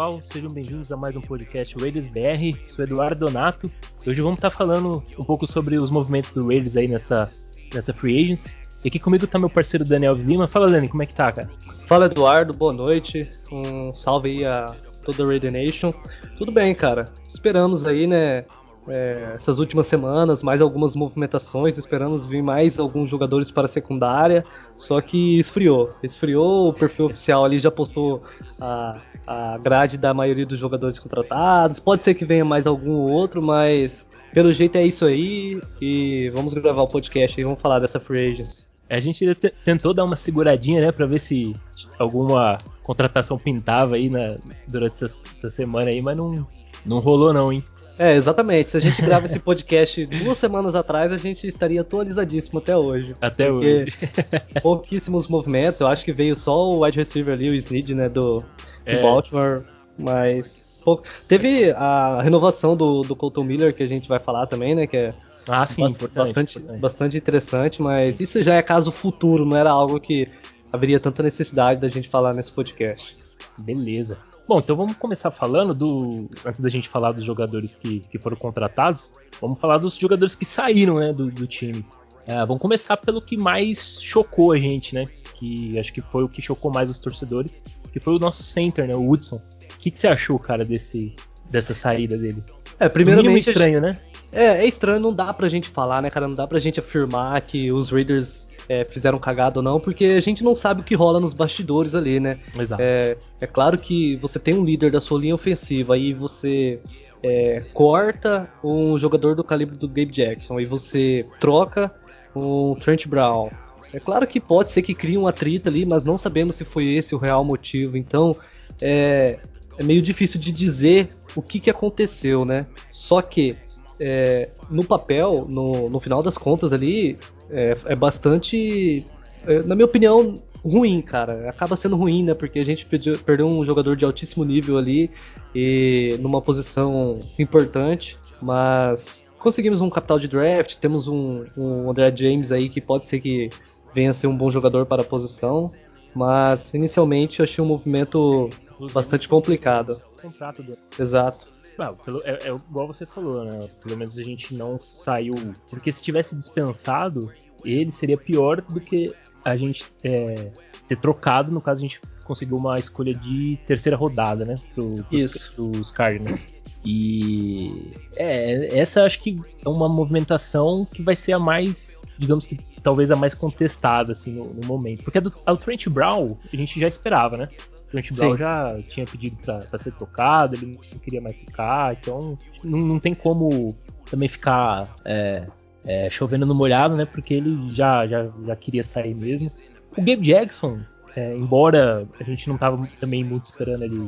Pessoal, sejam bem-vindos a mais um podcast Raiders BR. Sou Eduardo Donato. Hoje vamos estar falando um pouco sobre os movimentos do Raiders aí nessa, nessa free agency. E aqui comigo tá meu parceiro Daniel Lima. Fala Dani, como é que tá, cara? Fala Eduardo, boa noite. Um salve aí a toda a Raider Nation. Tudo bem, cara. Esperamos aí, né, é, essas últimas semanas, mais algumas movimentações, esperamos vir mais alguns jogadores para a secundária, só que esfriou. Esfriou, o perfil oficial ali já postou a, a grade da maioria dos jogadores contratados. Pode ser que venha mais algum outro, mas pelo jeito é isso aí. E vamos gravar o podcast e vamos falar dessa free agency. A gente tentou dar uma seguradinha, né, para ver se alguma contratação pintava aí na, durante essa, essa semana aí, mas não, não rolou não, hein? É, exatamente. Se a gente grava esse podcast duas semanas atrás, a gente estaria atualizadíssimo até hoje. Até hoje. pouquíssimos movimentos. Eu acho que veio só o wide receiver ali, o Snead, né, do, é. do Baltimore. Mas. Pouco. Teve a renovação do, do Colton Miller, que a gente vai falar também, né? Que é ah, sim, bastante, bastante, importante. bastante interessante, mas isso já é caso futuro, não era algo que haveria tanta necessidade da gente falar nesse podcast. Beleza. Bom, então vamos começar falando do. Antes da gente falar dos jogadores que, que foram contratados, vamos falar dos jogadores que saíram né, do, do time. É, vamos começar pelo que mais chocou a gente, né? Que acho que foi o que chocou mais os torcedores, que foi o nosso center, né? O Woodson. O que, que você achou, cara, desse, dessa saída dele? É, primeiramente. estranho, né? É, é estranho, não dá pra gente falar, né, cara? Não dá pra gente afirmar que os Raiders é, fizeram cagada ou não, porque a gente não sabe o que rola nos bastidores ali, né? Exato. É, é claro que você tem um líder da sua linha ofensiva e você é, corta um jogador do calibre do Gabe Jackson e você troca um Trent Brown. É claro que pode ser que crie um atrito ali, mas não sabemos se foi esse o real motivo. Então é, é meio difícil de dizer o que, que aconteceu, né? Só que é, no papel, no, no final das contas ali, é, é bastante, é, na minha opinião, ruim, cara. Acaba sendo ruim, né? Porque a gente perdeu um jogador de altíssimo nível ali e numa posição importante, mas conseguimos um capital de draft, temos um, um André James aí que pode ser que venha a ser um bom jogador para a posição, mas inicialmente eu achei um movimento bastante complicado. Contrato do... Exato. Não, pelo, é, é, igual você falou, né? Pelo menos a gente não saiu. Porque se tivesse dispensado, ele seria pior do que a gente é, ter trocado. No caso, a gente conseguiu uma escolha de terceira rodada, né? Pro, pros, pros Cardinals. E é, essa acho que é uma movimentação que vai ser a mais, digamos que talvez a mais contestada assim no, no momento. Porque a do, a do Trent Brown a gente já esperava, né? Trent Brown já tinha pedido para ser trocado, ele não queria mais ficar, então não, não tem como também ficar é, é, chovendo no molhado, né? Porque ele já, já, já queria sair mesmo. O Gabe Jackson, é, embora a gente não tava também muito esperando ele,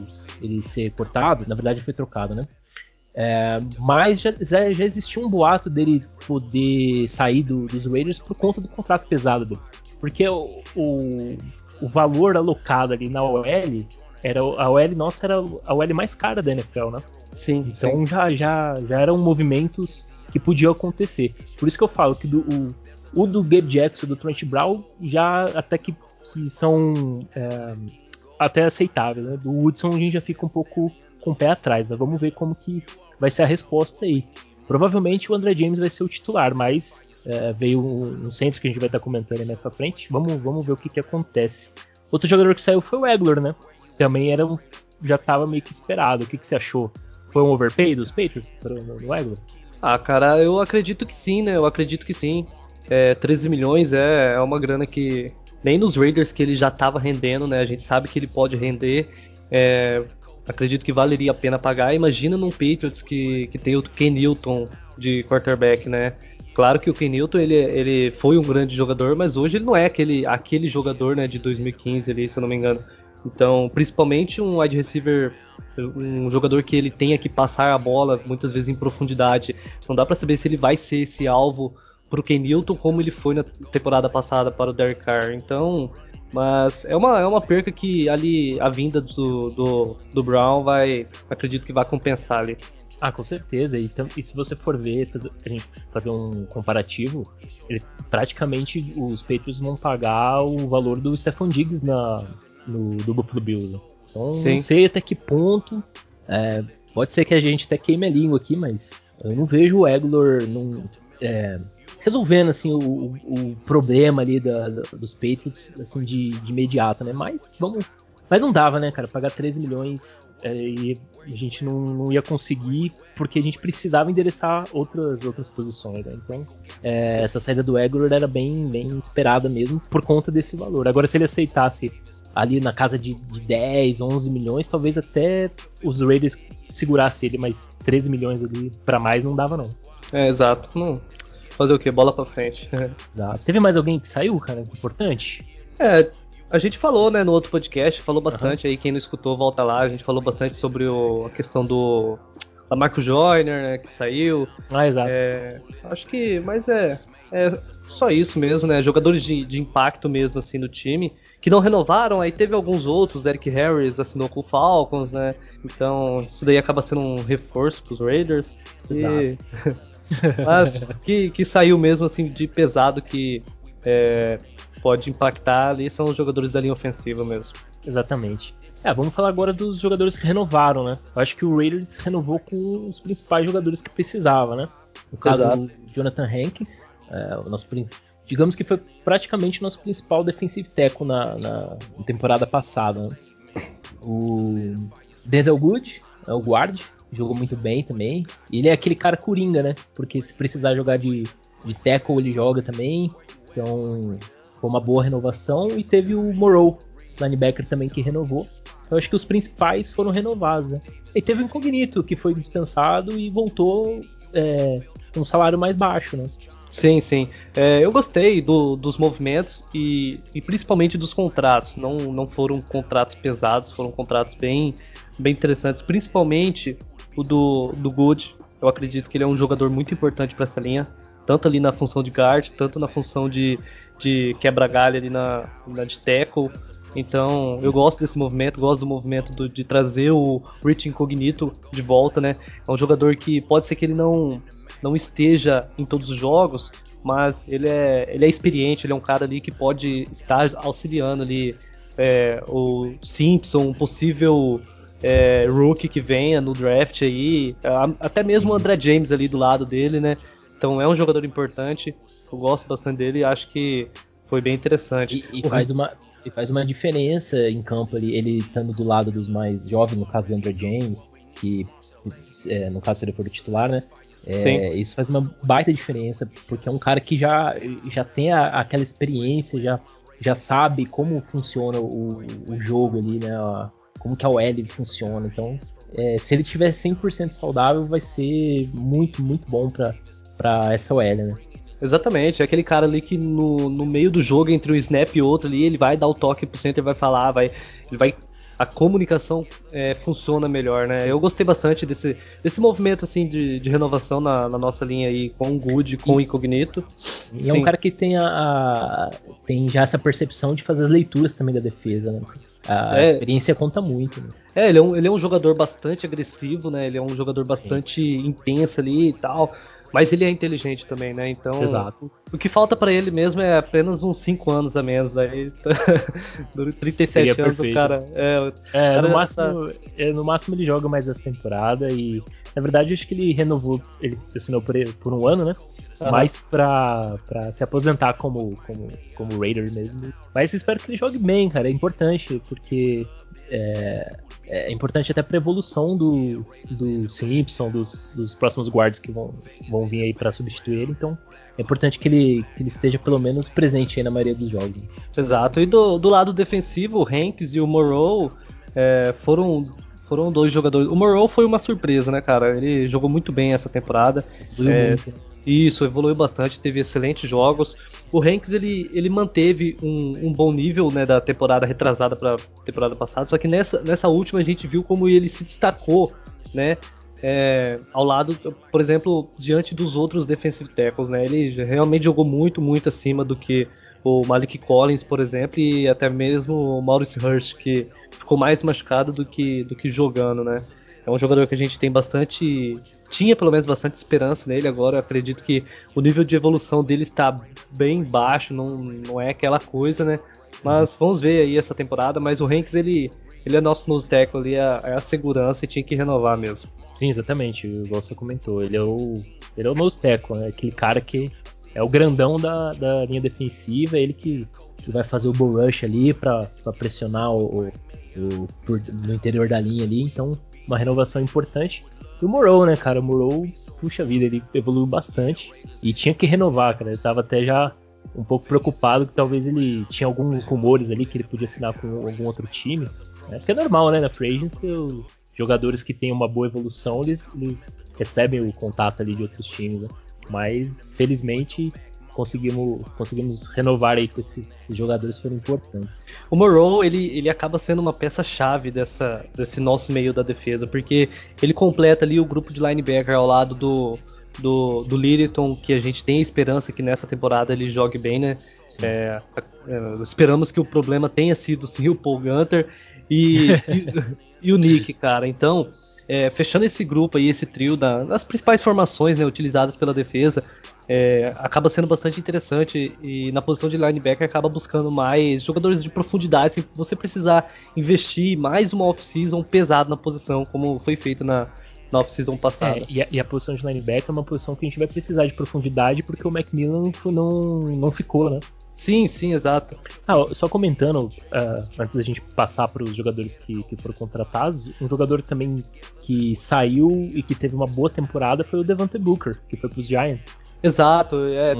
ele ser cortado, na verdade foi trocado, né? É, mas já, já existia um boato dele poder sair do, dos Raiders por conta do contrato pesado dele. Porque o, o, o valor alocado ali na OL era a OL nossa era a OL mais cara da NFL, né? Sim. Então sim. Já, já já eram movimentos que podiam acontecer. Por isso que eu falo que do, o, o do Gabe Jackson, do Trent Brown, já até que, que são é, até aceitáveis. Né? Do Woodson a gente já fica um pouco com o pé atrás, mas vamos ver como que vai ser a resposta aí. Provavelmente o André James vai ser o titular, mas é, veio um, um, centro que a gente vai estar comentando mais pra frente. Vamos, vamos ver o que, que acontece. Outro jogador que saiu foi o Eglor, né? Também era um, já estava meio que esperado. O que, que você achou? Foi um overpay dos Patriots para o Eglor? Ah, cara, eu acredito que sim, né? Eu acredito que sim. É, 13 milhões é, é uma grana que nem nos Raiders que ele já estava rendendo, né? A gente sabe que ele pode render. É, acredito que valeria a pena pagar. Imagina num Patriots que, que tem o Ken Newton de quarterback, né? Claro que o Ken Newton ele, ele foi um grande jogador, mas hoje ele não é aquele, aquele jogador né, de 2015 ali, se eu não me engano. Então, principalmente um wide receiver, um jogador que ele tenha que passar a bola muitas vezes em profundidade. Não dá para saber se ele vai ser esse alvo para o Ken Newton como ele foi na temporada passada para o Derek Carr. Então, mas é uma, é uma perca que ali a vinda do, do, do Brown vai, acredito que vai compensar ali. Ah, com certeza. E, e, se você for ver, a gente fazer um comparativo, ele, praticamente os Patriots vão pagar o valor do Stefan Diggs na, no, do Buffalo Bills. Então Sim. não sei até que ponto. É, pode ser que a gente até queime a língua aqui, mas eu não vejo o Eglor num, é, resolvendo assim o, o problema ali da, da, dos Patriots assim de, de imediato, né? Mas vamos, mas não dava, né, cara? Pagar 13 milhões é, e a gente não, não, ia conseguir porque a gente precisava endereçar outras outras posições, né? Então é, essa saída do Eglor era bem bem esperada mesmo por conta desse valor. Agora se ele aceitasse ali na casa de, de 10, 11 milhões, talvez até os Raiders segurassem ele, mas 13 milhões ali para mais não dava não. É, exato. Não. Fazer o que? Bola pra frente. exato. Teve mais alguém que saiu, cara, importante? É, a gente falou, né, no outro podcast, falou bastante uhum. aí, quem não escutou, volta lá, a gente falou bastante sobre o, a questão do a Marco Joyner, né, que saiu. Ah, exato. É, acho que, mas é, é só isso mesmo, né, jogadores de, de impacto mesmo, assim, no time que não renovaram, aí teve alguns outros, Eric Harris assinou com o Falcons, né? Então isso daí acaba sendo um reforço para os Raiders. E... Mas que, que saiu mesmo assim de pesado que é, pode impactar ali são os jogadores da linha ofensiva mesmo. Exatamente. É, vamos falar agora dos jogadores que renovaram, né? Eu acho que o Raiders renovou com os principais jogadores que precisava, né? No caso, Exato. Jonathan Hankins, é, o nosso digamos que foi praticamente o nosso principal defensive tackle na, na temporada passada. Né? O Denzel Good, é o guard, jogou muito bem também. Ele é aquele cara coringa, né? Porque se precisar jogar de, de tackle, ele joga também. Então, foi uma boa renovação. E teve o Morrow, linebacker também, que renovou. Então, acho que os principais foram renovados. Né? E teve o Incognito, que foi dispensado e voltou é, com um salário mais baixo, né? Sim, sim. É, eu gostei do, dos movimentos e, e, principalmente dos contratos. Não, não foram contratos pesados, foram contratos bem, bem interessantes. Principalmente o do, do Good. Eu acredito que ele é um jogador muito importante para essa linha. Tanto ali na função de guard, tanto na função de, de quebra-galho ali na, na de tackle. Então, eu gosto desse movimento, gosto do movimento do, de trazer o Rich Incognito de volta, né? É um jogador que pode ser que ele não não esteja em todos os jogos, mas ele é, ele é experiente, ele é um cara ali que pode estar auxiliando ali é, o Simpson, um possível é, rookie que venha no draft aí, até mesmo o André James ali do lado dele, né? Então é um jogador importante, eu gosto bastante dele e acho que foi bem interessante. E, e faz uma e faz uma diferença em campo ali, ele estando do lado dos mais jovens, no caso do André James, que é, no caso se ele for o titular, né? É, isso faz uma baita diferença, porque é um cara que já, já tem a, aquela experiência, já, já sabe como funciona o, o jogo ali, né? Como que a OL funciona. Então, é, se ele tiver 100% saudável, vai ser muito, muito bom para essa OL, né? Exatamente, é aquele cara ali que no, no meio do jogo, entre um snap e outro ali, ele vai dar o toque pro center, vai falar, vai, ele vai a comunicação é, funciona melhor, né? Eu gostei bastante desse, desse movimento assim de, de renovação na, na, nossa linha aí com o Good, com o Incognito. E Sim. é um cara que tem, a, a, tem já essa percepção de fazer as leituras também da defesa, né? A é, experiência conta muito. Né? É, ele é, um, ele é um jogador bastante agressivo, né? Ele é um jogador bastante Sim. intenso ali e tal. Mas ele é inteligente também, né? Então, Exato. o que falta para ele mesmo é apenas uns 5 anos a menos. Aí, 37 Seria anos perfeito. o cara. É, é cara no, máximo, tá... é, no máximo ele joga mais essa temporada e. Na verdade, acho que ele renovou, ele assinou por, por um ano, né? Uhum. Mais pra, pra se aposentar como, como, como Raider mesmo. Mas espero que ele jogue bem, cara. É importante, porque é, é importante até para evolução do, do Simpson, dos, dos próximos guards que vão, vão vir aí para substituir ele. Então é importante que ele, que ele esteja pelo menos presente aí na maioria dos jogos. Né? Exato. E do, do lado defensivo, o Hanks e o Morrow é, foram foram dois jogadores. O Morrow foi uma surpresa, né, cara? Ele jogou muito bem essa temporada. É, isso, evoluiu bastante, teve excelentes jogos. O Hanks ele, ele manteve um, um bom nível né, da temporada retrasada para temporada passada, só que nessa, nessa última a gente viu como ele se destacou, né? É, ao lado, por exemplo, diante dos outros defensive tackles, né? Ele realmente jogou muito, muito acima do que o Malik Collins, por exemplo, e até mesmo o Maurice Hurst, que ficou mais machucado do que, do que jogando, né? É um jogador que a gente tem bastante. Tinha pelo menos bastante esperança nele. Agora acredito que o nível de evolução dele está bem baixo, não, não é aquela coisa, né? Mas vamos ver aí essa temporada. Mas o Hanks ele, ele é nosso nose tackle ali, é, é a segurança e tinha que renovar mesmo. Sim, exatamente, igual você comentou. Ele é o, ele é o nose tackle, né? aquele cara que é o grandão da, da linha defensiva, ele que, que vai fazer o bull rush ali para pressionar o, o, o por, no interior da linha ali. Então, uma renovação importante. E o Morrow, né, cara? O Morrow, puxa vida, ele evoluiu bastante e tinha que renovar, cara. Ele tava até já um pouco preocupado que talvez ele tinha alguns rumores ali que ele podia assinar com algum outro time. Né? Porque é normal, né? Na Free Agency, os jogadores que têm uma boa evolução, eles, eles recebem o contato ali de outros times, né? Mas, felizmente, conseguimos, conseguimos renovar aí com esse, esses jogadores foram importantes. O Morrow, ele, ele acaba sendo uma peça-chave dessa, desse nosso meio da defesa, porque ele completa ali o grupo de linebacker ao lado do, do, do Littleton, que a gente tem esperança que nessa temporada ele jogue bem, né? É, é, esperamos que o problema tenha sido sim o Paul Gunter e, e, e o Nick, cara. Então, é, fechando esse grupo aí, esse trio da, das principais formações né, utilizadas pela defesa, é, acaba sendo bastante interessante e na posição de linebacker acaba buscando mais jogadores de profundidade sem você precisar investir mais uma off-season pesado na posição, como foi feito na, na off-season passada. É, e, a, e, a, posição de linebacker é uma posição que a gente vai precisar de profundidade porque o Macmillan não, não ficou, né? Sim, sim, exato. Ah, só comentando, uh, antes da gente passar para os jogadores que, que foram contratados, um jogador também que saiu e que teve uma boa temporada foi o Devante Booker, que foi para os Giants. Exato, é, é?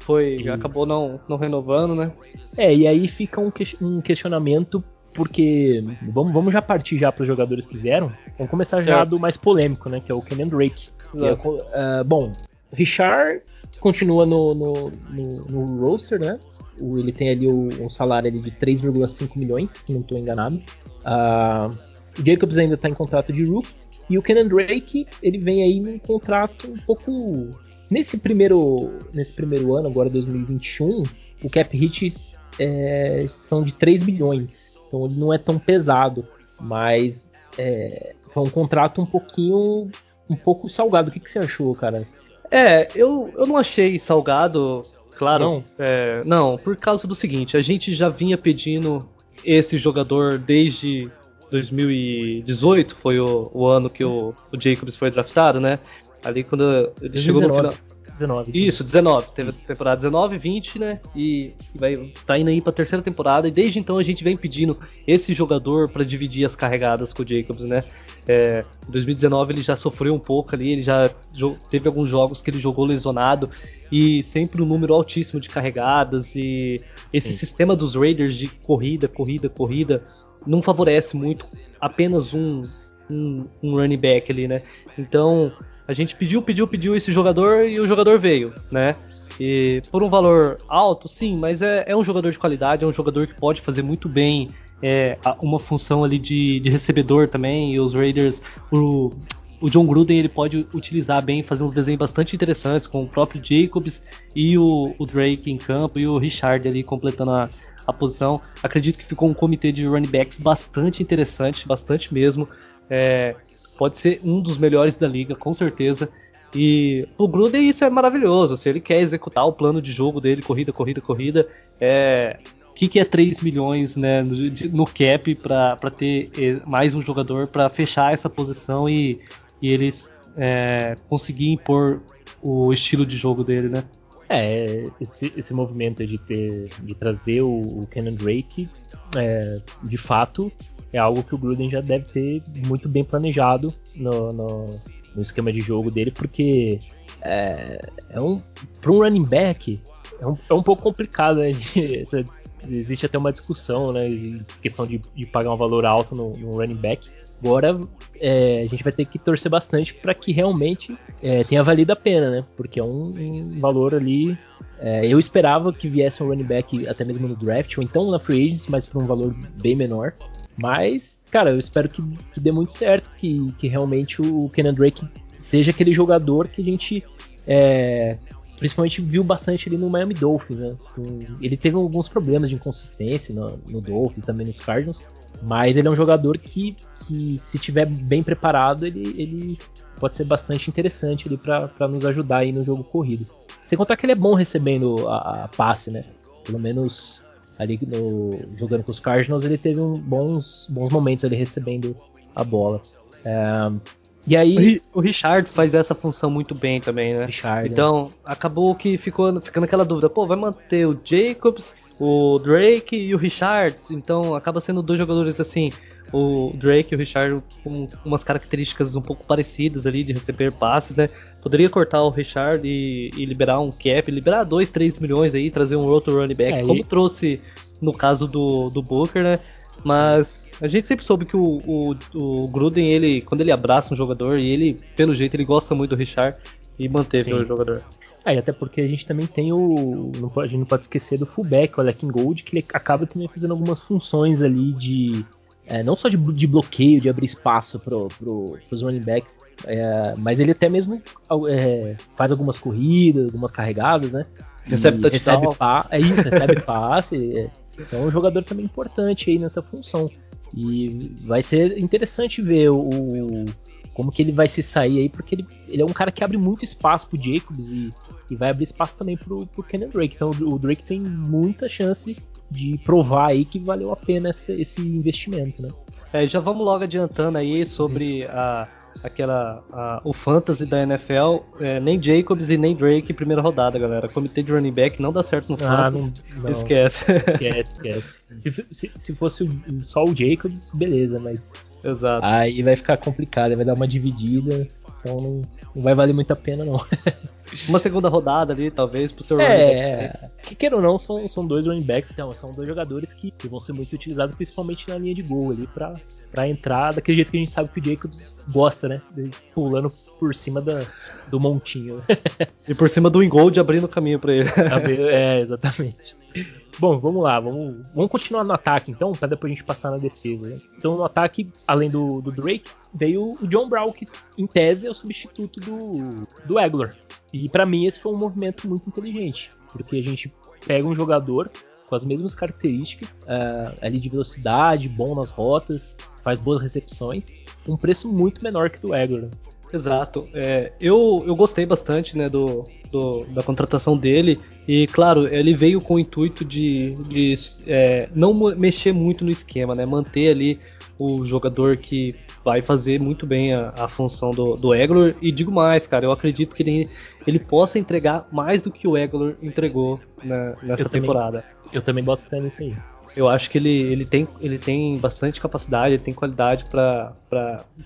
foi, e... acabou não, não renovando, né? É, e aí fica um, que, um questionamento porque vamos, vamos já partir já para os jogadores que vieram. Vamos começar certo. já do mais polêmico, né? Que é o Kenyan Drake. É, uh, bom, Richard continua no, no, no, no roster, né? O, ele tem ali o, um salário ali de 3,5 milhões, se não estou enganado. Uh, Jacobs ainda está em contrato de rookie. E o Kenan Drake, ele vem aí num contrato um pouco. Nesse primeiro, nesse primeiro ano, agora 2021, o cap hits é, são de 3 milhões. Então ele não é tão pesado. Mas é, foi um contrato um pouquinho. um pouco salgado. O que, que você achou, cara? É, eu, eu não achei salgado, claro. Não. É, não, por causa do seguinte, a gente já vinha pedindo esse jogador desde 2018, foi o, o ano que o, o, Jacobs foi draftado, né? Ali quando ele 2019. chegou no final. 19. Isso, 19. Teve a temporada 19, 20, né? E vai tá indo aí pra terceira temporada. E desde então a gente vem pedindo esse jogador para dividir as carregadas com o Jacobs, né? É, em 2019 ele já sofreu um pouco ali, ele já teve alguns jogos que ele jogou lesionado e sempre um número altíssimo de carregadas e esse Sim. sistema dos Raiders de corrida, corrida, corrida não favorece muito apenas um, um, um running back ali, né? Então a gente pediu, pediu, pediu esse jogador e o jogador veio, né? E por um valor alto, sim, mas é, é um jogador de qualidade, é um jogador que pode fazer muito bem é, uma função ali de, de recebedor também. E os Raiders, o, o John Gruden ele pode utilizar bem, fazer uns desenhos bastante interessantes com o próprio Jacobs e o, o Drake em campo e o Richard ali completando a, a posição. Acredito que ficou um comitê de running backs bastante interessante, bastante mesmo. É, pode ser um dos melhores da liga, com certeza. E o Gruden isso é maravilhoso. Se ele quer executar o plano de jogo dele, corrida, corrida, corrida, é o que, que é 3 milhões né, no, no cap para ter eh, mais um jogador para fechar essa posição e, e eles é, conseguir impor o estilo de jogo dele, né? É, esse, esse movimento de, ter, de trazer o, o Kenan Drake, é, de fato, é algo que o Gruden já deve ter muito bem planejado no, no, no esquema de jogo dele, porque é, é um para um running back é um, é um pouco complicado, né? existe até uma discussão, né? Questão de, de pagar um valor alto no, no running back. Agora é, a gente vai ter que torcer bastante para que realmente é, tenha valido a pena, né? Porque é um, um valor ali. É, eu esperava que viesse um running back até mesmo no draft, ou então na free agents, mas por um valor bem menor. Mas, cara, eu espero que, que dê muito certo, que, que realmente o Kenan Drake seja aquele jogador que a gente é, principalmente viu bastante ali no Miami Dolphins, né? Ele teve alguns problemas de inconsistência no, no Dolphins, também nos Cardinals, mas ele é um jogador que, que se tiver bem preparado, ele, ele pode ser bastante interessante ali para nos ajudar aí no jogo corrido. Sem contar que ele é bom recebendo a, a passe, né? Pelo menos ali no, jogando com os Cardinals, ele teve bons, bons momentos ali recebendo a bola. É, e aí. O Richards faz essa função muito bem também, né? Richard, então, acabou que ficou ficando aquela dúvida, pô, vai manter o Jacobs, o Drake e o Richards. Então acaba sendo dois jogadores assim. O Drake e o Richard com umas características um pouco parecidas ali de receber passes, né? Poderia cortar o Richard e, e liberar um cap, liberar 2, 3 milhões aí, trazer um outro running back, é, como e... trouxe no caso do, do Booker, né? Mas a gente sempre soube que o, o, o, Gruden, ele, quando ele abraça um jogador, e ele, pelo jeito, ele gosta muito do Richard e manteve Sim. o jogador. É, até porque a gente também tem o. Não a gente não pode esquecer do fullback, o Alec Gold, que ele acaba também fazendo algumas funções ali de. É, não só de, de, bloqueio, de abrir espaço para pro, os running backs, é, mas ele até mesmo é, faz algumas corridas, algumas carregadas, né? Recebe recebe, pa, é isso, recebe passe. É. Então é um jogador também importante aí nessa função. E vai ser interessante ver o, como que ele vai se sair aí, porque ele, ele é um cara que abre muito espaço pro Jacobs e, e vai abrir espaço também pro, pro Kenan Drake. Então o Drake tem muita chance de provar aí que valeu a pena esse, esse investimento, né? É, já vamos logo adiantando aí sobre a aquela a, o fantasy da NFL, é, nem Jacobs e nem Drake primeira rodada, galera. Comitê de running back não dá certo no ah, fantasy. Não, não. Esquece. Esquece, esquece. Se, se, se fosse só o Jacobs, beleza, mas Exato. Aí vai ficar complicado, vai dar uma dividida, então não, não vai valer muito a pena não. uma segunda rodada ali, talvez, pro seu é, running back. Que queira ou não, são, são dois running backs, então, são dois jogadores que, que vão ser muito utilizados, principalmente na linha de gol ali, pra, pra entrar daquele jeito que a gente sabe que o Jacobs gosta, né? Pulando por cima da, do montinho. e por cima do Ingold abrindo o caminho para ele. é, exatamente. Bom, vamos lá, vamos, vamos continuar no ataque então, para depois a gente passar na defesa. Né? Então, no ataque, além do, do Drake, veio o John Brown, que em tese é o substituto do, do Eglor. E para mim esse foi um movimento muito inteligente, porque a gente pega um jogador com as mesmas características, uh, ali de velocidade, bom nas rotas, faz boas recepções, um preço muito menor que do Eglor. Exato. É, eu, eu gostei bastante né, do, do, da contratação dele. E claro, ele veio com o intuito de, de é, não mexer muito no esquema, né? Manter ali o jogador que vai fazer muito bem a, a função do, do Eglor. E digo mais, cara, eu acredito que ele, ele possa entregar mais do que o Eglor entregou na, nessa eu temporada. Também, eu também boto fé nisso aí. Eu acho que ele, ele, tem, ele tem bastante capacidade, ele tem qualidade para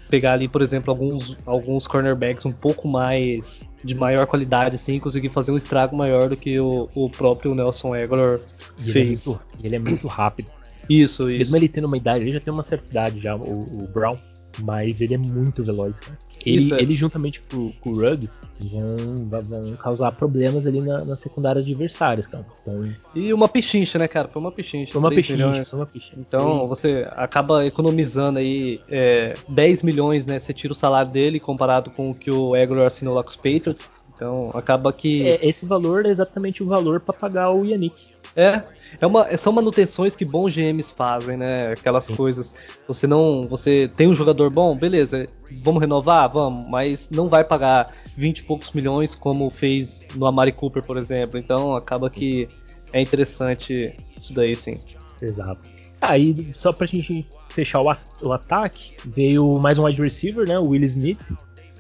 pegar ali, por exemplo, alguns, alguns cornerbacks um pouco mais de maior qualidade, assim, e conseguir fazer um estrago maior do que o, o próprio Nelson Aguilar fez. Ele é, muito, ele é muito rápido. Isso, isso. Mesmo ele tendo uma idade, ele já tem uma certa idade já, o, o Brown mas ele é muito veloz, cara. Ele, é. ele juntamente com, com, o Ruggs vão, vão causar problemas ali na, na secundária adversárias, cara. Então... E uma pichincha, né, cara? Foi uma pichincha. Foi uma pichincha, foi uma pichincha. Então Sim. você acaba economizando aí é, 10 milhões, né? Você tira o salário dele comparado com o que o Egor assinou lá com os Patriots. Então acaba que. É, esse valor é exatamente o valor para pagar o Yannick. É, é uma, são manutenções que bons GMs fazem, né? Aquelas Sim. coisas. Você não. Você tem um jogador bom, beleza, vamos renovar? Vamos, mas não vai pagar 20 e poucos milhões como fez no Amari Cooper, por exemplo. Então acaba que é interessante isso daí, sim. Exato. Aí, ah, só pra gente fechar o, o, ataque, veio mais um wide receiver, né? O Will Smith.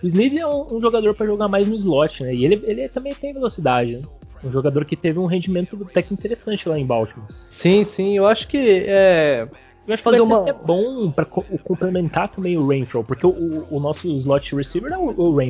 O Smith é um, um jogador para jogar mais no slot, né? E ele, ele também tem velocidade, né? Um jogador que teve um rendimento técnico interessante lá em Baltimore. Sim, sim, eu acho que é. Eu acho que vai uma... ser bom para complementar também o Rainfall, porque o, o, nosso slot receiver é o, o.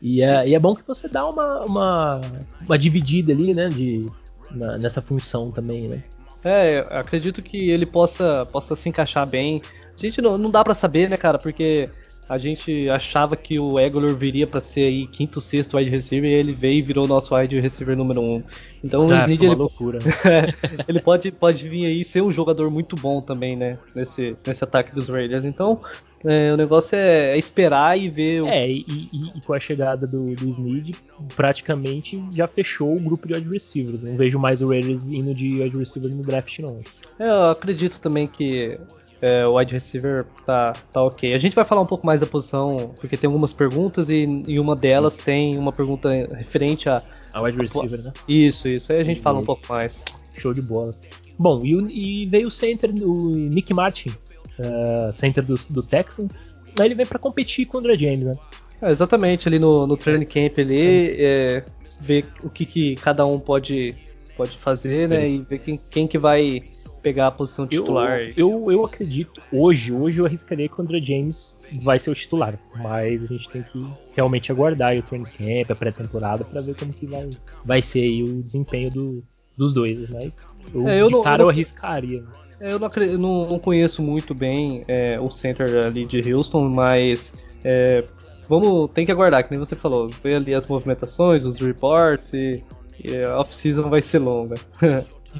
E é, e é bom que você dá uma, uma, uma dividida ali, né, de, na, nessa função também, né. É, acredito que ele possa, possa se encaixar bem. A gente não, não dá para saber, né, cara, porque a gente achava que o Egolor viria para ser aí quinto, sexto wide receiver e ele veio e virou nosso wide receiver número um. Então o Snead ele, loucura. ele pode, pode vir aí ser um jogador muito bom também, né? Nesse, nesse ataque dos Raiders. Então é, o negócio é, é, esperar e ver. O... É, e, e, e, com a chegada do, do Snead, praticamente já fechou o grupo de wide receivers. Não vejo mais o Raiders indo de wide receiver no draft, não. É, eu acredito também que é, o wide receiver tá, tá ok. A gente vai falar um pouco mais da posição, porque tem algumas perguntas e, e uma delas tem uma pergunta referente a. A wide receiver, né? Isso, isso. Aí a gente fala um pouco mais. Show de bola. Bom, e, e veio o center, o Nick Martin, uh, center do, do Texans. Aí ele vem para competir com o André James, né? É, exatamente, ali no, no training camp ali, é, ver o que, que cada um pode, pode fazer, né? Isso. E ver quem, quem que vai pegar a posição titular. Eu, eu, eu, acredito, hoje, hoje eu arriscaria que o André James vai ser o titular. Mas a gente tem que realmente aguardar o training camp, a pré-temporada, para ver como que vai, vai ser o desempenho do, dos dois. Mas eu, é, eu de não, cara eu, eu arriscaria. É, eu, não, eu não, não conheço muito bem é, o center ali de Houston, mas é, vamos, tem que aguardar, que nem você falou. Ver ali as movimentações, os reports e, e a off-season vai ser longa.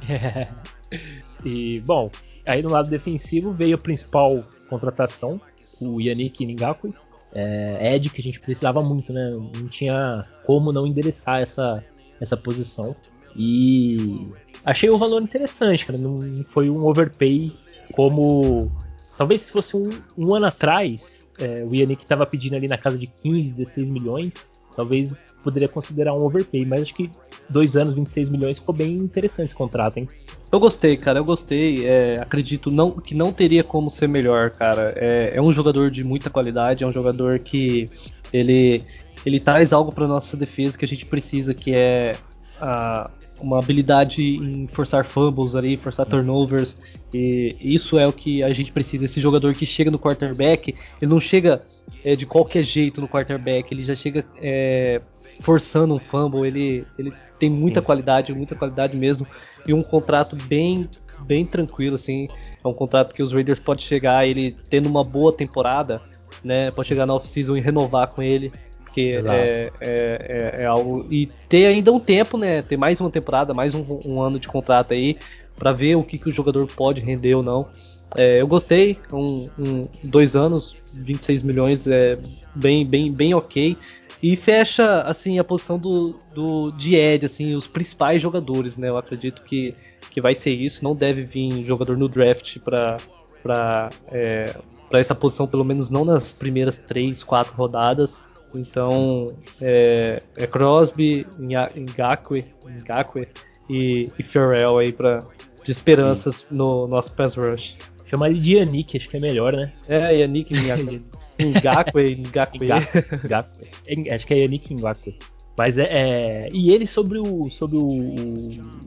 é. E, bom, aí no lado defensivo veio a principal contratação, o Yannick Ngakwe. É, Ed, que a gente precisava muito, né? Não tinha como não endereçar essa, essa posição. E achei o valor interessante, cara. Não foi um overpay como. Talvez se fosse um, um ano atrás, é, o Yannick estava pedindo ali na casa de 15, 16 milhões. Talvez poderia considerar um overpay, mas acho que dois anos, 26 milhões, ficou bem interessante esse contrato, hein? Eu gostei, cara, eu gostei. É, acredito não, que não teria como ser melhor, cara. É, é, um jogador de muita qualidade, é um jogador que ele, ele traz algo para nossa defesa que a gente precisa, que é a, uma habilidade em forçar fumbles ali, forçar turnovers. E isso é o que a gente precisa. Esse jogador que chega no quarterback, ele não chega é, de qualquer jeito no quarterback, ele já chega é, forçando um fumble, ele, ele tem muita Sim. qualidade, muita qualidade mesmo, e um contrato bem bem tranquilo, assim, é um contrato que os Raiders pode chegar, ele tendo uma boa temporada, né, pode chegar na off-season e renovar com ele, porque é, é, é, é, algo, e ter ainda um tempo, né, ter mais uma temporada, mais um, um ano de contrato aí, para ver o que, que o jogador pode render ou não, é, eu gostei, um, um, dois anos, 26 milhões é bem, bem, bem ok. E fecha assim a posição do, do de Ed, assim, os principais jogadores, né? Eu acredito que, que vai ser isso. Não deve vir jogador no draft para para é, essa posição, pelo menos não nas primeiras três, quatro rodadas. Então é, é Crosby, Ngakwe, Ngakwe e, e Farrell aí para de esperanças no nosso pass rush. Chama ele de Yannick, acho que é melhor, né? É, Yannick Ngakwe, Ngakwe. Ngakwe. Acho que é Yannick Ngakwe. Mas é, é, E ele sobre o, sobre o,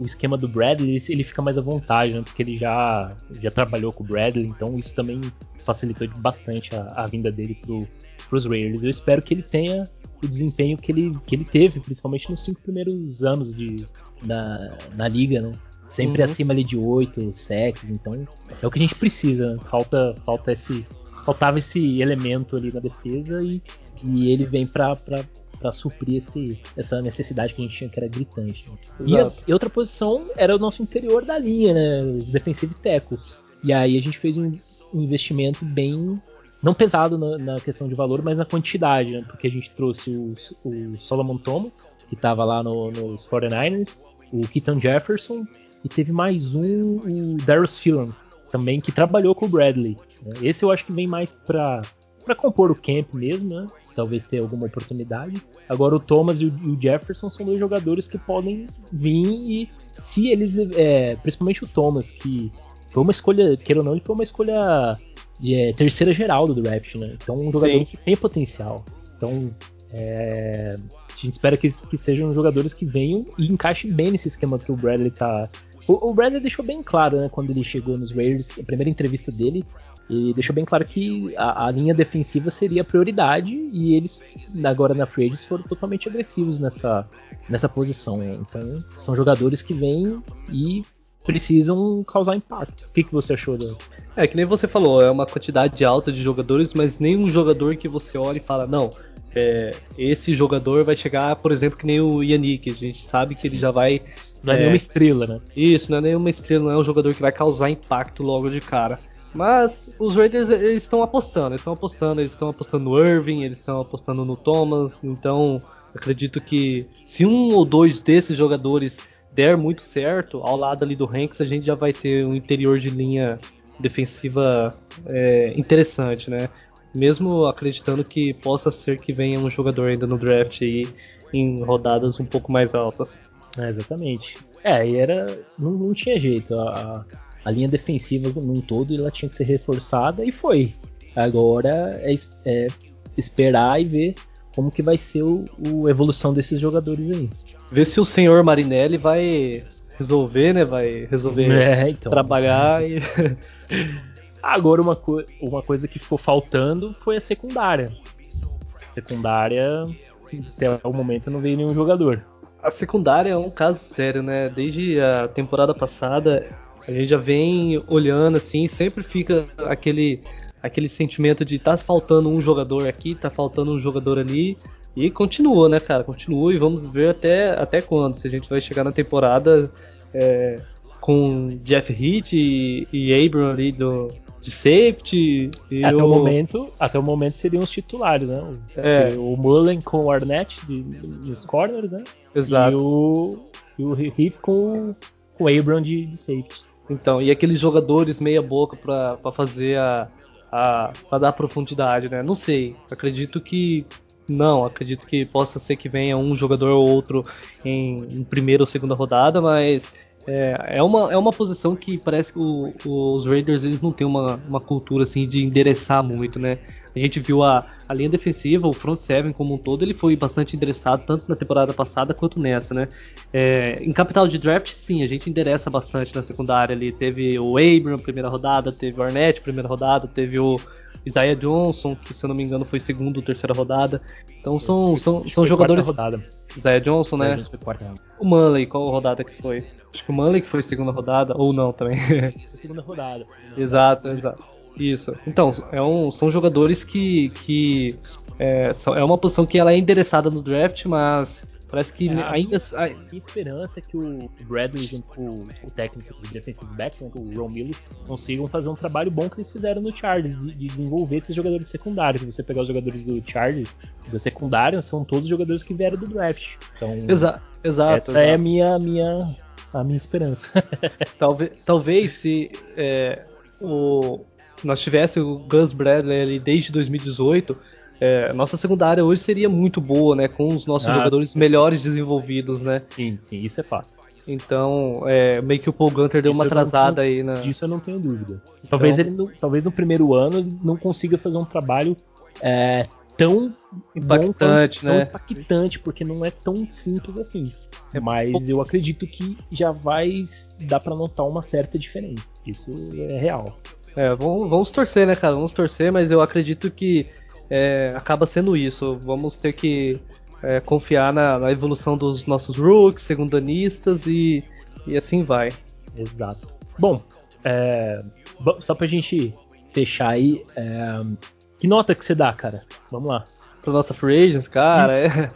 o, esquema do Bradley, ele, fica mais à vontade, né? Porque ele já, já trabalhou com o Bradley, então isso também facilitou bastante a, a vinda dele pro, pros Raiders. Eu espero que ele tenha o desempenho que ele, que ele teve, principalmente nos cinco primeiros anos de, na, na liga, né? Sempre uhum. acima ali de 8 sacks, então é o que a gente precisa. Né? Falta, falta esse, faltava esse elemento ali na defesa e, e ele vem para suprir esse, essa necessidade que a gente tinha que era gritante. E, a, e, outra posição era o nosso interior da linha, né? Os defensive tackles. E aí a gente fez um, um investimento bem não pesado na, na, questão de valor, mas na quantidade, né? Porque a gente trouxe o, o Solomon Thomas, que estava lá no, nos 49ers, o Keaton Jefferson e teve mais um, o Darius Phelan, também, que trabalhou com o Bradley. Né? Esse eu acho que vem mais para para compor o camp mesmo, né? Talvez ter alguma oportunidade. Agora o Thomas e o, Jefferson são dois jogadores que podem vir e se eles, é, principalmente o Thomas, que foi uma escolha, queira ou não, ele foi uma escolha é, terceira geral do draft, né? Então um jogador Sim. que tem potencial. Então é, a gente espera que, que sejam jogadores que venham e encaixem bem nesse esquema que o Bradley tá, o, o Bradley deixou bem claro, né, quando ele chegou nos Raiders, a primeira entrevista dele, ele deixou bem claro que a, a linha defensiva seria a prioridade e eles, agora na free agency, foram totalmente agressivos nessa, nessa posição. Né? Então, são jogadores que vêm e precisam causar impacto. O que, que você achou dele? É, que nem você falou, é uma quantidade alta de jogadores, mas nenhum jogador que você olha e fala, não, é, esse jogador vai chegar, por exemplo, que nem o Yannick, a gente sabe que ele já vai não é, é, nenhuma estrela, né? Isso, não é nenhuma estrela, não é um jogador que vai causar impacto logo de cara. Mas os Raiders eles estão apostando, eles estão apostando, eles estão apostando no Irving, eles estão apostando no Thomas, então acredito que se um ou dois desses jogadores der muito certo, ao lado ali do Hanks, a gente já vai ter um interior de linha defensiva é, interessante, né? Mesmo acreditando que possa ser que venha um jogador ainda no draft aí em rodadas um pouco mais altas. É, exatamente. É, e era. Não, não tinha jeito. A, a, linha defensiva num todo ela tinha que ser reforçada e foi. Agora é, é esperar e ver como que vai ser o, o evolução desses jogadores aí. Ver se o senhor Marinelli vai resolver, né? Vai resolver é, então. trabalhar e. Agora uma, co uma coisa que ficou faltando foi a secundária. secundária, até o momento não veio nenhum jogador. A secundária é um caso sério, né? Desde a temporada passada, a gente já vem olhando assim, sempre fica aquele aquele sentimento de tá faltando um jogador aqui, tá faltando um jogador ali. E continua, né, cara? Continua e vamos ver até, até quando. Se a gente vai chegar na temporada é, com Jeff Heath e, e Abram ali do, de safety. até, o... momento, até o momento seriam os titulares, né? É. O Mullen com o Arnett de, nos corners, né? Exato. E o, e o Heath com, com o Abram de, de safety. Então, e aqueles jogadores meia boca para fazer a, a para dar profundidade, né? Não sei. Acredito que não, acredito que possa ser que venha um jogador ou outro em, em primeira ou segunda rodada, mas é, é, uma, é uma posição que parece que o, os Raiders eles não têm uma, uma cultura assim de endereçar muito, né? A gente viu a, a linha defensiva, o front seven como um todo, ele foi bastante endereçado tanto na temporada passada quanto nessa, né? É, em capital de draft, sim, a gente endereça bastante na secundária ali. Teve o Abram primeira rodada, teve o Arnett primeira rodada, teve o Isaiah Johnson, que se eu não me engano foi segunda ou terceira rodada. Então são, são, são jogadores. Rodada. Isaiah Johnson, né? Johnson o Manley, qual rodada que foi? Acho que o Manley que foi segunda rodada, ou não também. Foi segunda rodada. Exato, exato. Isso. Então, é um, são jogadores que. que é, são, é uma posição que ela é endereçada no draft, mas Parece que é, ainda. A minha esperança é que o Bradley junto o, o técnico do defensive back, né, o Ron Mills, consigam fazer um trabalho bom que eles fizeram no Chargers, de, de desenvolver esses jogadores secundários. Se você pegar os jogadores do Chargers, da secundária, são todos jogadores que vieram do draft. Então, Exa exato. Essa é exato. é a minha, minha, a minha esperança. talvez, talvez se é, o, nós tivéssemos o Gus Bradley ali desde 2018 é, nossa secundária hoje seria muito boa, né? Com os nossos ah, jogadores melhores desenvolvidos, né? Sim, sim, isso é fato. Então, é, meio que o Paul Gunter deu uma atrasada aí na. Disso eu não tenho dúvida. Talvez então, ele, talvez no primeiro ano ele não consiga fazer um trabalho é, tão impactante, bom, tão, né? Tão impactante, porque não é tão simples assim. É, Mas eu acredito que já vai dar para notar uma certa diferença. Isso é real. É, vamos, vamos torcer, né, cara? Vamos torcer, mas eu acredito que é, acaba sendo isso. Vamos ter que é, confiar na, na, evolução dos nossos rooks, segundanistas e, e assim vai. Exato. Bom, é, só pra gente fechar aí, é, que nota que você dá, cara? Vamos lá. Pra nossa free agents, cara, é,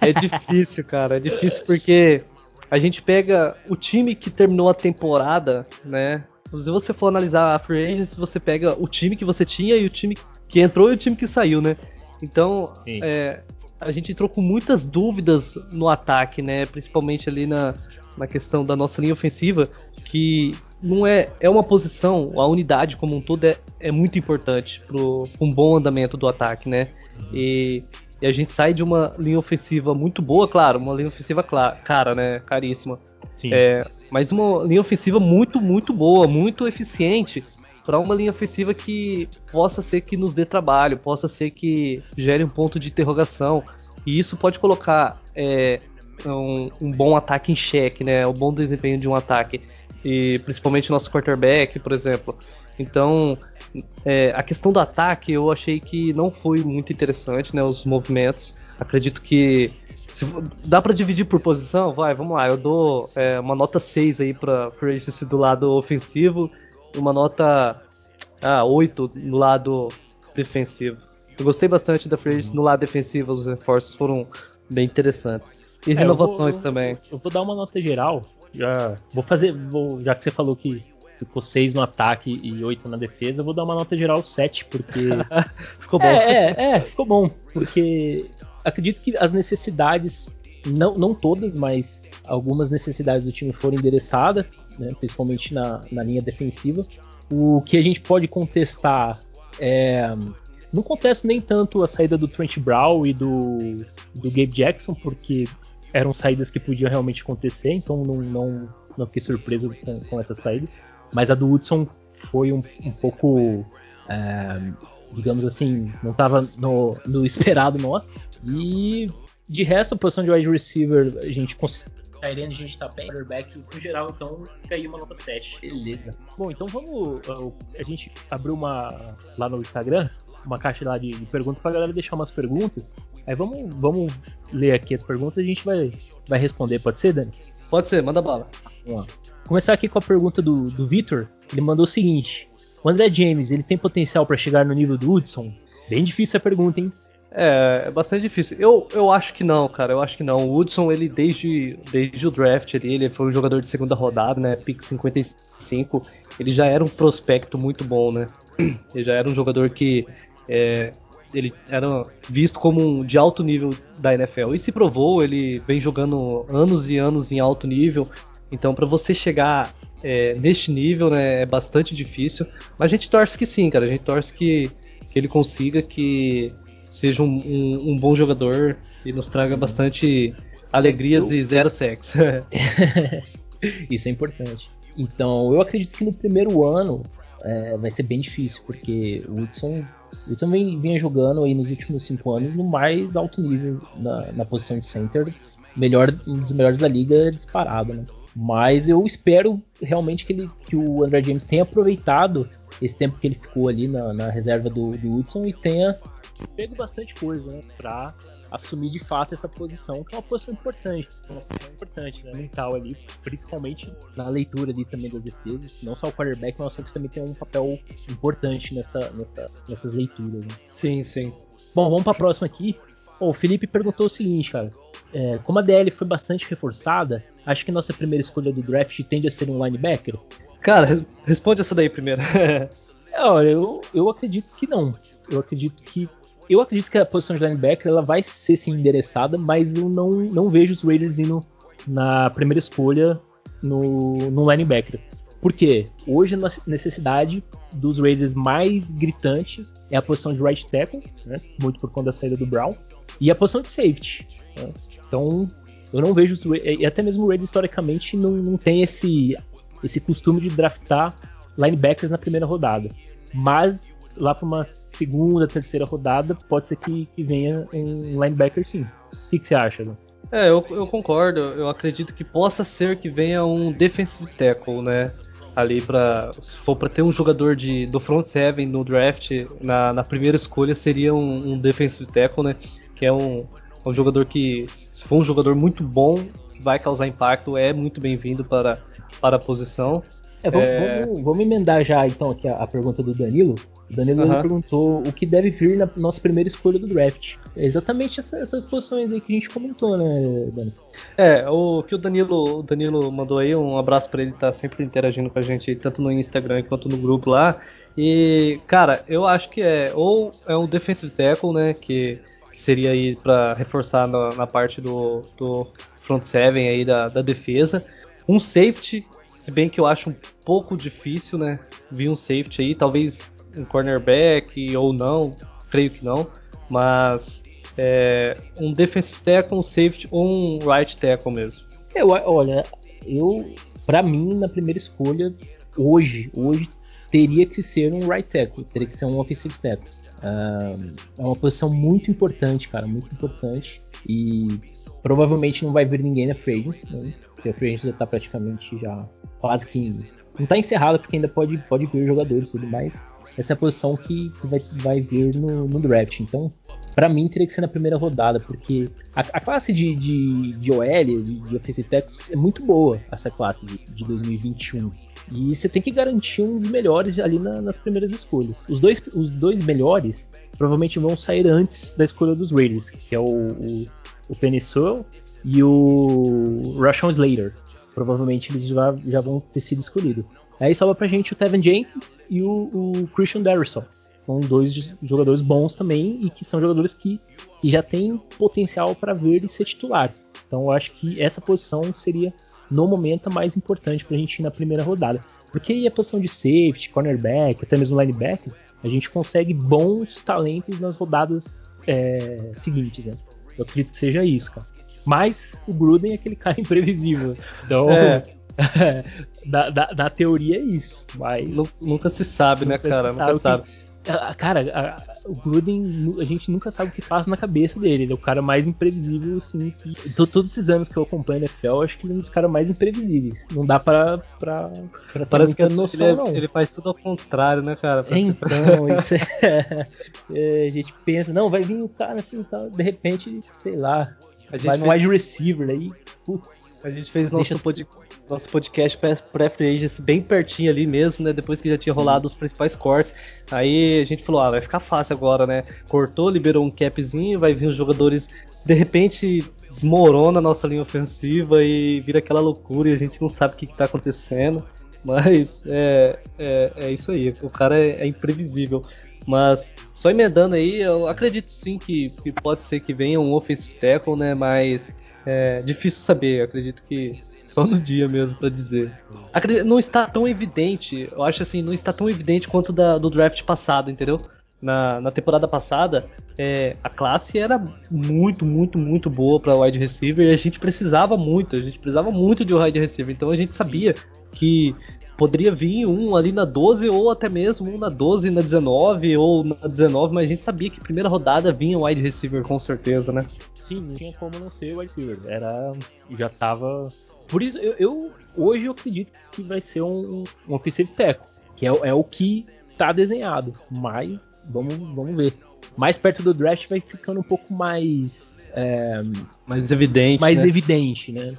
é difícil, cara. É difícil porque a gente pega o time que terminou a temporada, né? Se você for analisar a free agents, você pega o time que você tinha e o time que entrou e o time que saiu, né? Então, é, a gente entrou com muitas dúvidas no ataque, né? Principalmente ali na, na questão da nossa linha ofensiva, que não é, é uma posição, a unidade como um todo é, é muito importante para um bom andamento do ataque, né? Uhum. E, e, a gente sai de uma linha ofensiva muito boa, claro, uma linha ofensiva clara, cara, né? Caríssima. Sim. É, mas uma linha ofensiva muito, muito boa, muito eficiente para uma linha ofensiva que possa ser que nos dê trabalho, possa ser que gere um ponto de interrogação. E isso pode colocar é, um, um, bom ataque em xeque, né? O bom desempenho de um ataque. E principalmente o nosso quarterback, por exemplo. Então, é, a questão do ataque eu achei que não foi muito interessante, né? Os movimentos. Acredito que. Se, dá para dividir por posição? Vai, vamos lá. Eu dou é, uma nota 6 aí para Free do lado ofensivo uma nota ah, 8 no lado defensivo. Eu gostei bastante da Free no lado defensivo, os reforços foram bem interessantes. E é, renovações eu vou, também. Eu vou dar uma nota geral. Já vou fazer, vou, já que você falou que ficou 6 no ataque e 8 na defesa, eu vou dar uma nota geral 7, porque. ficou bom. É, é, é, ficou bom. Porque acredito que as necessidades, não, não todas, mas algumas necessidades do time foram endereçadas né, principalmente na, na linha defensiva. O que a gente pode contestar é. Não contesto nem tanto a saída do Trent Brown e do, do Gabe Jackson, porque eram saídas que podiam realmente acontecer, então não, não, não fiquei surpreso com, com essa saída. Mas a do Hudson foi um, um pouco, é, digamos assim, não estava no, no, esperado nosso. E de resto, a posição de wide receiver, a gente conseguiu. Tyrande a gente tá bem, quarterback no geral, então fica aí uma nota 7. Beleza. Bom, então vamos. A gente abriu uma lá no Instagram uma caixa lá de, de perguntas pra galera deixar umas perguntas. Aí vamos, vamos ler aqui as perguntas e a gente vai, vai responder. Pode ser, Dani? Pode ser, manda bala. Vamos lá. Começar aqui com a pergunta do, do Vitor. Ele mandou o seguinte: O André James, ele tem potencial para chegar no nível do Hudson? Bem difícil a pergunta, hein? É, é bastante difícil. Eu, eu acho que não, cara. Eu acho que não. O Hudson, ele desde, desde o draft ali, ele foi um jogador de segunda rodada, né? Pick 55. Ele já era um prospecto muito bom, né? Ele já era um jogador que é, ele era visto como um de alto nível da NFL e se provou. Ele vem jogando anos e anos em alto nível. Então, para você chegar é, neste nível, né, é bastante difícil. Mas a gente torce que sim, cara. A gente torce que, que ele consiga, que seja um, um, um bom jogador e nos traga bastante alegrias eu... e zero sexo. Isso é importante. Então, eu acredito que no primeiro ano é, vai ser bem difícil, porque o Hudson Hudson vem, vinha jogando aí nos últimos cinco anos no mais alto nível na, na posição de center, melhor, um dos melhores da liga disparado, né? Mas eu espero realmente que, ele, que o André James tenha aproveitado esse tempo que ele ficou ali na, na reserva do, do Hudson e tenha pego bastante coisa, né? Pra assumir de fato essa posição, que é uma posição importante, uma posição importante, né, mental ali, principalmente na leitura ali também das defesas, não só o quarterback, mas o Santos também tem um papel importante nessa, nessa, nessas leituras. Né? Sim, sim. Bom, vamos para a próxima aqui. O Felipe perguntou o seguinte, cara. É, como a DL foi bastante reforçada, acho que nossa primeira escolha do draft tende a ser um linebacker? Cara, responde essa daí primeiro. é, olha, eu, eu acredito que não. Eu acredito que eu acredito que a posição de linebacker ela vai ser sim endereçada, mas eu não, não vejo os Raiders indo na primeira escolha no, no linebacker. Por quê? Hoje a necessidade dos Raiders mais gritante é a posição de right tackle, né? muito por conta da saída do Brown, e a posição de safety. Né? Então, eu não vejo e até mesmo o Raiders historicamente não, não tem esse, esse costume de draftar linebackers na primeira rodada. Mas lá para uma segunda, terceira rodada, pode ser que, que venha um linebacker sim. O que, que você acha, né? É, eu, eu, concordo. Eu acredito que possa ser que venha um defensive tackle, né? Ali para se for para ter um jogador de do front seven no draft na, na primeira escolha seria um, um, defensive tackle, né? Que é um, um jogador que se for um jogador muito bom vai causar impacto, é muito bem-vindo para para a posição. É, vamos, é... Vamos, vamos, emendar já então aqui a, a pergunta do Danilo. O Danilo uhum. perguntou o que deve vir na nossa primeira escolha do draft. É exatamente essa, essas posições aí que a gente comentou, né, Dani? É, o que o Danilo, o Danilo mandou aí, um abraço para ele, tá sempre interagindo com a gente, tanto no Instagram quanto no grupo lá. E, cara, eu acho que é ou é um defensive tackle, né, que seria aí para reforçar na, na, parte do, do front seven aí da, da defesa. Um safety, se bem que eu acho um pouco difícil, né, vir um safety aí, talvez um cornerback ou não, creio que não, mas é, um defensive tackle, um safety ou um right tackle mesmo. Eu, olha, eu, para mim, na primeira escolha, hoje, hoje teria que ser um right tackle, teria que ser um offensive tackle. Uh, é uma posição muito importante, cara, muito importante. E provavelmente não vai vir ninguém na free né? Porque a free já tá praticamente já quase que não tá encerrada porque ainda pode pode vir jogadores e tudo mais essa é a posição que vai, vai vir no, no draft. Então, para mim, teria que ser na primeira rodada, porque a, a classe de, de, de OL, de, de Offensive Tackles, é muito boa, essa classe de, de 2021. E você tem que garantir um dos melhores ali na, nas primeiras escolhas. Os dois, os dois melhores provavelmente vão sair antes da escolha dos Raiders, que é o, o, o Penny Sewell e o Rashawn Slater. Provavelmente eles já, já vão ter sido escolhidos. Aí sobra pra gente o Tevin Jenkins e o, o Christian Darrison. São dois jogadores bons também e que são jogadores que, que já têm potencial para vir e ser titular. Então eu acho que essa posição seria, no momento, a mais importante para a gente ir na primeira rodada. Porque aí a posição de safety, cornerback, até mesmo linebacker, a gente consegue bons talentos nas rodadas é, seguintes, né? Eu acredito que seja isso, cara. Mas o Gruden é aquele cara imprevisível. Então, é. na, na, na, teoria é isso. Mas nunca se sabe, né, cara? Nunca sabe. Cara, a, o Gruden, a gente nunca sabe o que passa na cabeça dele. Ele é o cara mais imprevisível, assim. Que, todos esses anos que eu acompanho a NFL, acho que ele é um dos caras mais imprevisíveis. Não dá pra, pra, pra Parece que é noção, ele, não. Ele faz tudo ao contrário, né, cara? Então, isso é, é, A gente pensa, não, vai vir o cara assim e tal. De repente, sei lá, vai no wide receiver aí. Putz. A gente fez nosso podcast nosso podcast pré-free bem pertinho ali mesmo, né? Depois que já tinha rolado os principais cortes. Aí a gente falou, ah, vai ficar fácil agora, né? Cortou, liberou um capzinho, vai vir os jogadores, de repente desmorona a nossa linha ofensiva e vira aquela loucura e a gente não sabe o que, está acontecendo. Mas é, é, é, isso aí, o cara é, é, imprevisível. Mas só emendando aí, eu acredito sim que, que pode ser que venha um offensive tackle, né? Mas é difícil saber, acredito que só no dia mesmo para dizer. Não está tão evidente, eu acho assim, não está tão evidente quanto da, do draft passado, entendeu? Na, na temporada passada, é, a classe era muito, muito, muito boa para wide receiver e a gente precisava muito, a gente precisava muito de um wide receiver. Então a gente sabia que poderia vir um ali na 12 ou até mesmo um na 12, na 19 ou na 19, mas a gente sabia que primeira rodada vinha um wide receiver com certeza, né? Sim, não tinha como não ser wide receiver. Era já tava por isso, eu, eu, hoje eu acredito que vai ser um, um offensive tackle, que é, é, o que tá desenhado. Mas vamos, vamos ver. Mais perto do draft vai ficando um pouco mais é, mais evidente, mais né? evidente, né?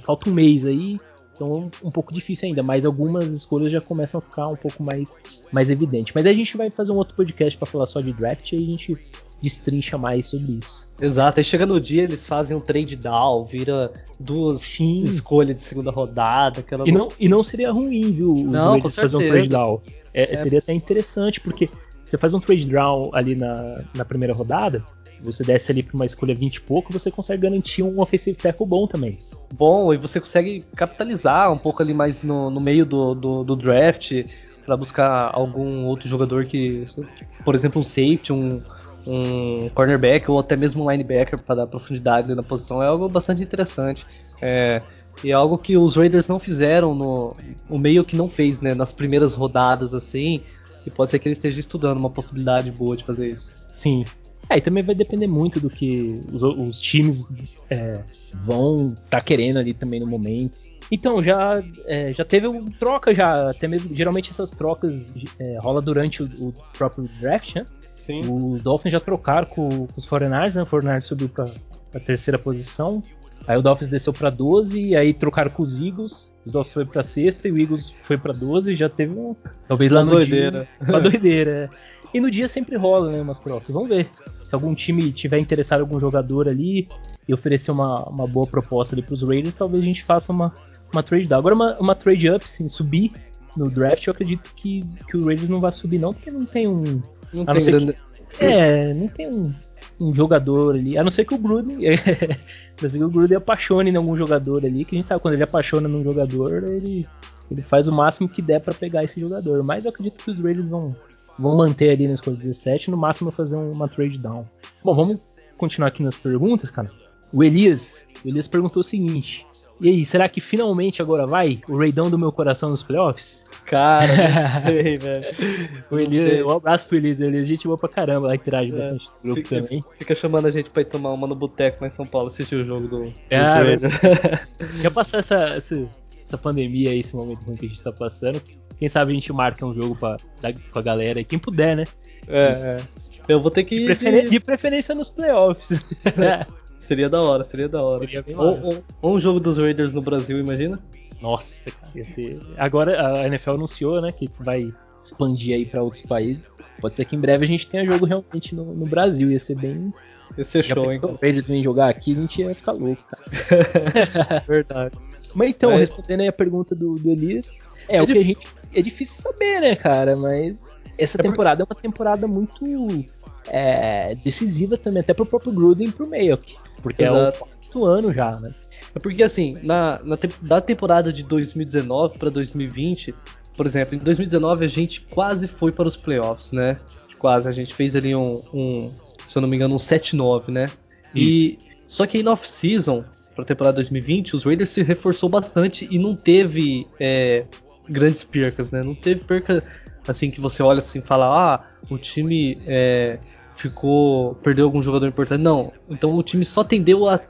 Falta um mês aí, então um pouco difícil ainda, mas algumas escolhas já começam a ficar um pouco mais, mais evidente. Mas a gente vai fazer um outro podcast para falar só de draft e a gente destrincha mais sobre isso. Exato, aí chega no dia eles fazem um trade down, vira duas Sim. escolhas de segunda rodada. Aquela e, não, e não seria ruim, viu? Os não, com fazer um trade down. É, é. Seria até interessante, porque você faz um trade down ali na, na primeira rodada, você desce ali para uma escolha 20 e pouco, você consegue garantir um offensive tackle bom também. Bom, e você consegue capitalizar um pouco ali mais no, no meio do, do, do draft para buscar algum outro jogador que, por exemplo, um safety, um, um cornerback ou até mesmo um linebacker para dar profundidade na posição é algo bastante interessante. É, e é algo que os Raiders não fizeram no o meio que não fez, né, nas primeiras rodadas assim. E pode ser que ele esteja estudando uma possibilidade boa de fazer isso. Sim. É, e também vai depender muito do que os, os times é, vão estar tá querendo ali também no momento. Então, já, é, já teve uma troca já, até mesmo, geralmente essas trocas é, rola durante o, o, próprio draft, né? Sim. O Dolphins já trocaram com, com os Foreigners, né? O Foreigners subiu para a terceira posição. Aí o Dolphins desceu para 12, e aí trocaram com os Eagles. Os Dolphins foi para sexta e o Eagles foi para 12. Já teve um. Talvez lá no doideira. dia. Uma doideira. É. E no dia sempre rola, né? Umas trocas. Vamos ver. Se algum time tiver interessado em algum jogador ali e oferecer uma, uma boa proposta ali pros Raiders, talvez a gente faça uma, uma trade down. Agora, uma, uma trade up, sim, subir no draft, eu acredito que, que o Raiders não vai subir, não, porque não tem um não a tem não grande... que, é, não tem um, um, jogador ali. A não ser que o Gruden. a não ser que o Gruden apaixone em algum jogador ali. Que a gente sabe quando ele apaixona num jogador, ele, ele faz o máximo que der para pegar esse jogador. Mas eu acredito que os Raiders vão, vão manter ali na escolha 17, no máximo fazer uma trade down. Bom, vamos continuar aqui nas perguntas, cara. O Elias, o Elias perguntou o seguinte: E aí, será que finalmente agora vai o raidão do meu coração nos playoffs? Cara, não sei, velho. O Elias, um abraço pro Elias, Elias, gente boa pra caramba, lá interage é, bastante no grupo fica, também. Fica chamando a gente pra ir tomar uma no boteco lá em São Paulo, assistir o jogo do. Ah, Já passar essa, essa, essa, pandemia aí, esse momento que a gente tá passando. Quem sabe a gente marca um jogo pra, dar com a galera aí, quem puder, né? É, é. Eu vou ter que. De, prefer... de preferência nos playoffs. Seria da hora, seria da hora. Seria ou, ou, ou, um jogo dos Raiders no Brasil, imagina? Nossa, cara, ia ser... Agora a NFL anunciou, né, que vai expandir aí para outros países. Pode ser que em breve a gente tenha jogo realmente no, no Brasil, ia ser bem. Ia ser show, hein? Se eles vêm jogar aqui, a gente ia ficar louco, cara. Verdade. Mas então, mas... respondendo aí a pergunta do, do Elias, é, é o que a gente. É difícil saber, né, cara? Mas essa é temporada porque... é uma temporada muito é, decisiva também, até pro próprio Gruden e pro Mayock. Porque Exato. é o quarto ano já, né? É porque assim, na, na da temporada de 2019 para 2020, por exemplo, em 2019 a gente quase foi para os playoffs, né? Quase, a gente fez ali um, um se eu não me engano, um 7-9, né? E, Só que aí na off-season, para a temporada 2020, os Raiders se reforçou bastante e não teve é, grandes percas, né? Não teve perca assim que você olha assim e fala, ah, o time é, ficou perdeu algum jogador importante. Não, então o time só tendeu a,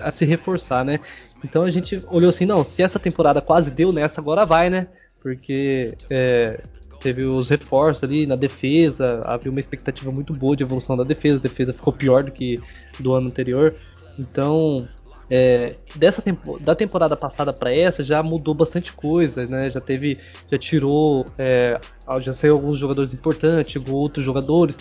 a se reforçar, né? Então a gente olhou assim, não, se essa temporada quase deu nessa, agora vai, né? Porque é, teve os reforços ali na defesa, havia uma expectativa muito boa de evolução da defesa, a defesa ficou pior do que do ano anterior. Então, é, dessa tempo, da temporada passada para essa já mudou bastante coisa, né? Já teve, já tirou, é, já saiu alguns jogadores importantes, chegou outros jogadores,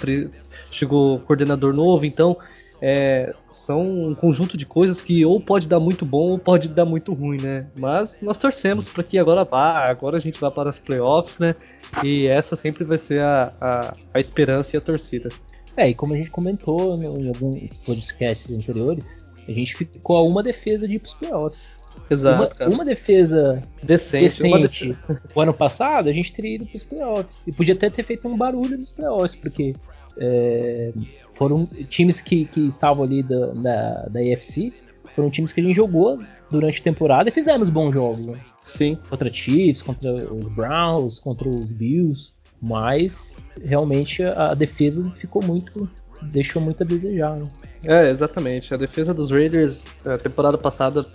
chegou coordenador novo, então é, são um conjunto de coisas que ou pode dar muito bom ou pode dar muito ruim, né? Mas nós torcemos para que agora vá, agora a gente vá para as playoffs, né? E essa sempre vai ser a, a, a esperança e a torcida. É, e como a gente comentou no, em alguns podcasts anteriores, a gente ficou a uma defesa de ir pros playoffs. Exato. Uma, uma defesa decente. decente. O ano passado a gente teria ido pros playoffs. E podia até ter feito um barulho nos playoffs, porque é, foram times que, que estavam ali da, da, da EFC, foram times que a gente jogou durante a temporada e fizemos bons jogos. Né? Sim. Contra Chiefs, contra os Browns, contra os Bills, mas realmente a defesa ficou muito. deixou muito a desejar. Né? É, exatamente. A defesa dos Raiders, a temporada passada,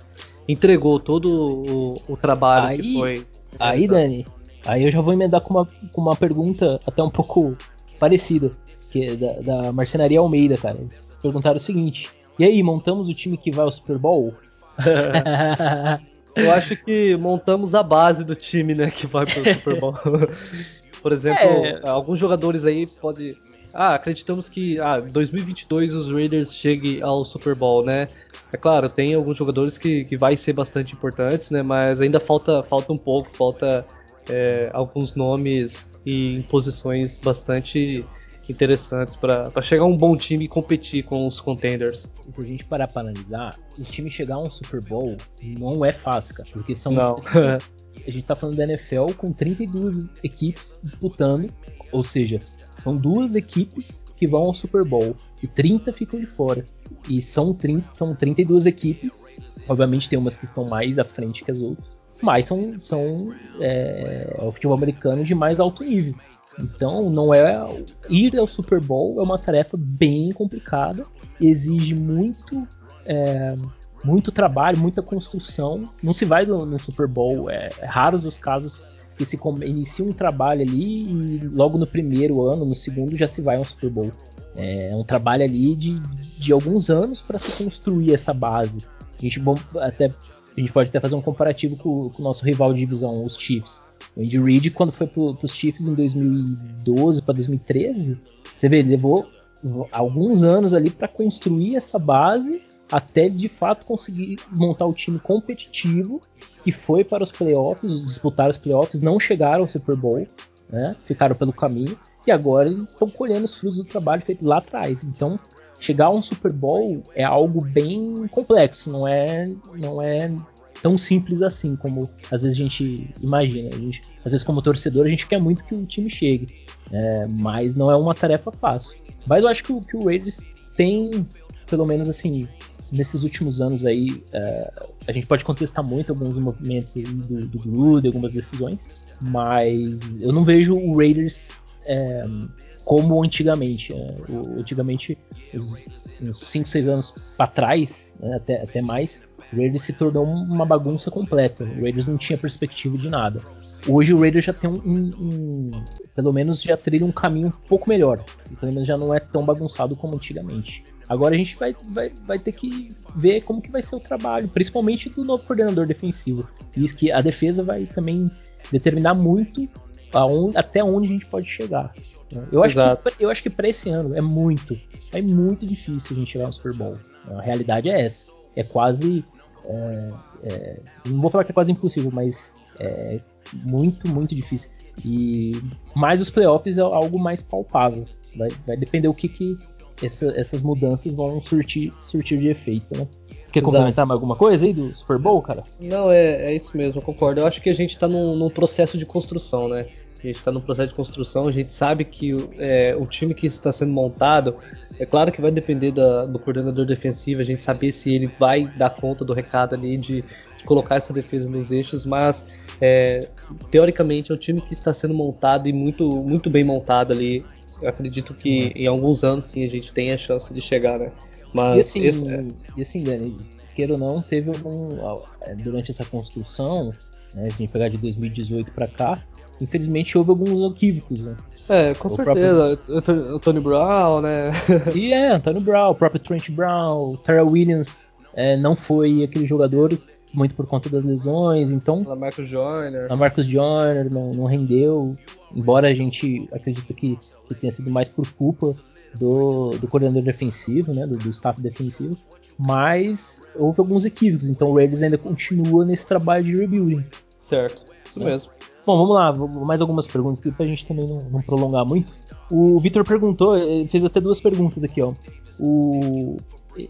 entregou todo o, o trabalho aí, que foi. Aí, Dani, aí eu já vou emendar com uma, com uma pergunta até um pouco parecida que da, da Marcenaria Almeida, cara. Eles perguntaram o seguinte: E aí, montamos o time que vai ao Super Bowl? Eu acho que montamos a base do time, né, que vai pro Super Bowl. Por exemplo, é... alguns jogadores aí podem. Ah, acreditamos que ah, 2022 os Raiders cheguem ao Super Bowl, né? É claro, tem alguns jogadores que, que vai ser bastante importantes, né? Mas ainda falta, falta um pouco, falta é, alguns nomes e em posições bastante interessantes para chegar a um bom time e competir com os contenders. Se a gente parar para analisar, o time chegar a um Super Bowl não é fácil, cara, porque são não. a gente tá falando da NFL com 32 equipes disputando, ou seja, são duas equipes que vão ao Super Bowl e 30 ficam de fora. E são, 30, são 32 equipes, obviamente tem umas que estão mais à frente que as outras, mas são, são é, o futebol americano de mais alto nível. Então, não é ir ao Super Bowl é uma tarefa bem complicada, exige muito é, muito trabalho, muita construção. Não se vai no, no Super Bowl, é, é, raros os casos que se inicia um trabalho ali e logo no primeiro ano, no segundo já se vai ao Super Bowl. É um trabalho ali de, de alguns anos para se construir essa base. A gente, bom, até, a gente pode até fazer um comparativo com, com o nosso rival de divisão, os Chiefs. O Andy Reid, quando foi para os Chiefs em 2012 para 2013, você vê, ele levou alguns anos ali para construir essa base até de fato conseguir montar o time competitivo que foi para os playoffs, disputar os playoffs, não chegaram ao Super Bowl, né? Ficaram pelo caminho e agora eles estão colhendo os frutos do trabalho feito lá atrás. Então, chegar a um Super Bowl é algo bem complexo, não é, não é tão simples assim como às vezes a gente imagina. A gente, às vezes, como torcedor, a gente quer muito que o time chegue, é, mas não é uma tarefa fácil. Mas eu acho que, que o Raiders tem, pelo menos assim, nesses últimos anos aí, é, a gente pode contestar muito alguns movimentos do, do algumas decisões, mas eu não vejo o Raiders é, como antigamente. Né? O, antigamente, uns 5, 6 anos para trás, né, até, até mais, o Raiders se tornou uma bagunça completa. O Raiders não tinha perspectiva de nada. Hoje o Raiders já tem um, um, um, pelo menos já trilha um caminho um pouco melhor. Pelo menos já não é tão bagunçado como antigamente. Agora a gente vai, vai, vai ter que ver como que vai ser o trabalho, principalmente do novo coordenador defensivo. Isso que a defesa vai também determinar muito aonde, até onde a gente pode chegar. Eu acho, que, eu acho que para esse ano é muito, é muito difícil a gente chegar no Super Bowl. A realidade é essa. É quase é, é, não vou falar que é quase impossível, mas é muito, muito difícil. E mais os playoffs é algo mais palpável. Vai, vai depender o que, que essa, essas mudanças vão surtir, surtir de efeito, né? Quer Exato. complementar mais alguma coisa aí do Super Bowl, cara? Não, é, é isso mesmo, eu concordo. Eu acho que a gente tá num, num processo de construção, né? A gente está no processo de construção, a gente sabe que é, o time que está sendo montado, é claro que vai depender da, do coordenador defensivo, a gente saber se ele vai dar conta do recado ali de, de colocar essa defesa nos eixos, mas é, teoricamente é um time que está sendo montado e muito, muito bem montado ali. Eu acredito que em alguns anos sim a gente tem a chance de chegar, né? Mas e assim, esse, é... e assim Dani, queira ou não, teve. É, durante essa construção, né, a gente pegar de 2018 para cá, infelizmente houve alguns equívocos, né? É, com o certeza. Próprio... Tony Brown, né? e é, Antônio Brown, o próprio Trent Brown, Terrell Williams é, não foi aquele jogador muito por conta das lesões, então. A Marcus Joyner. A Marcus Joyner não, não rendeu, embora a gente acredite que, que tenha sido mais por culpa do, do coordenador defensivo, né, do, do staff defensivo, mas houve alguns equívocos, então o Raiders ainda continua nesse trabalho de rebuilding. Certo, isso é. mesmo. Bom, vamos lá, mais algumas perguntas aqui pra gente também não, não prolongar muito. O Victor perguntou, ele fez até duas perguntas aqui, ó. O,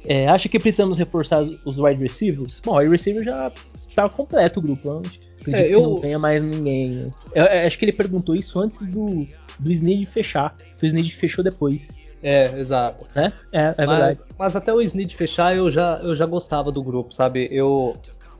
é, acha que precisamos reforçar os wide receivers? Bom, o wide receiver já tá completo o grupo. Acredito é, eu... que não tenha mais ninguém. Né? Eu, eu, acho que ele perguntou isso antes do, do Snead fechar. O Snead fechou depois. É, exato. Né? É, é mas, verdade. Mas até o Snead fechar, eu já, eu já gostava do grupo, sabe? Eu,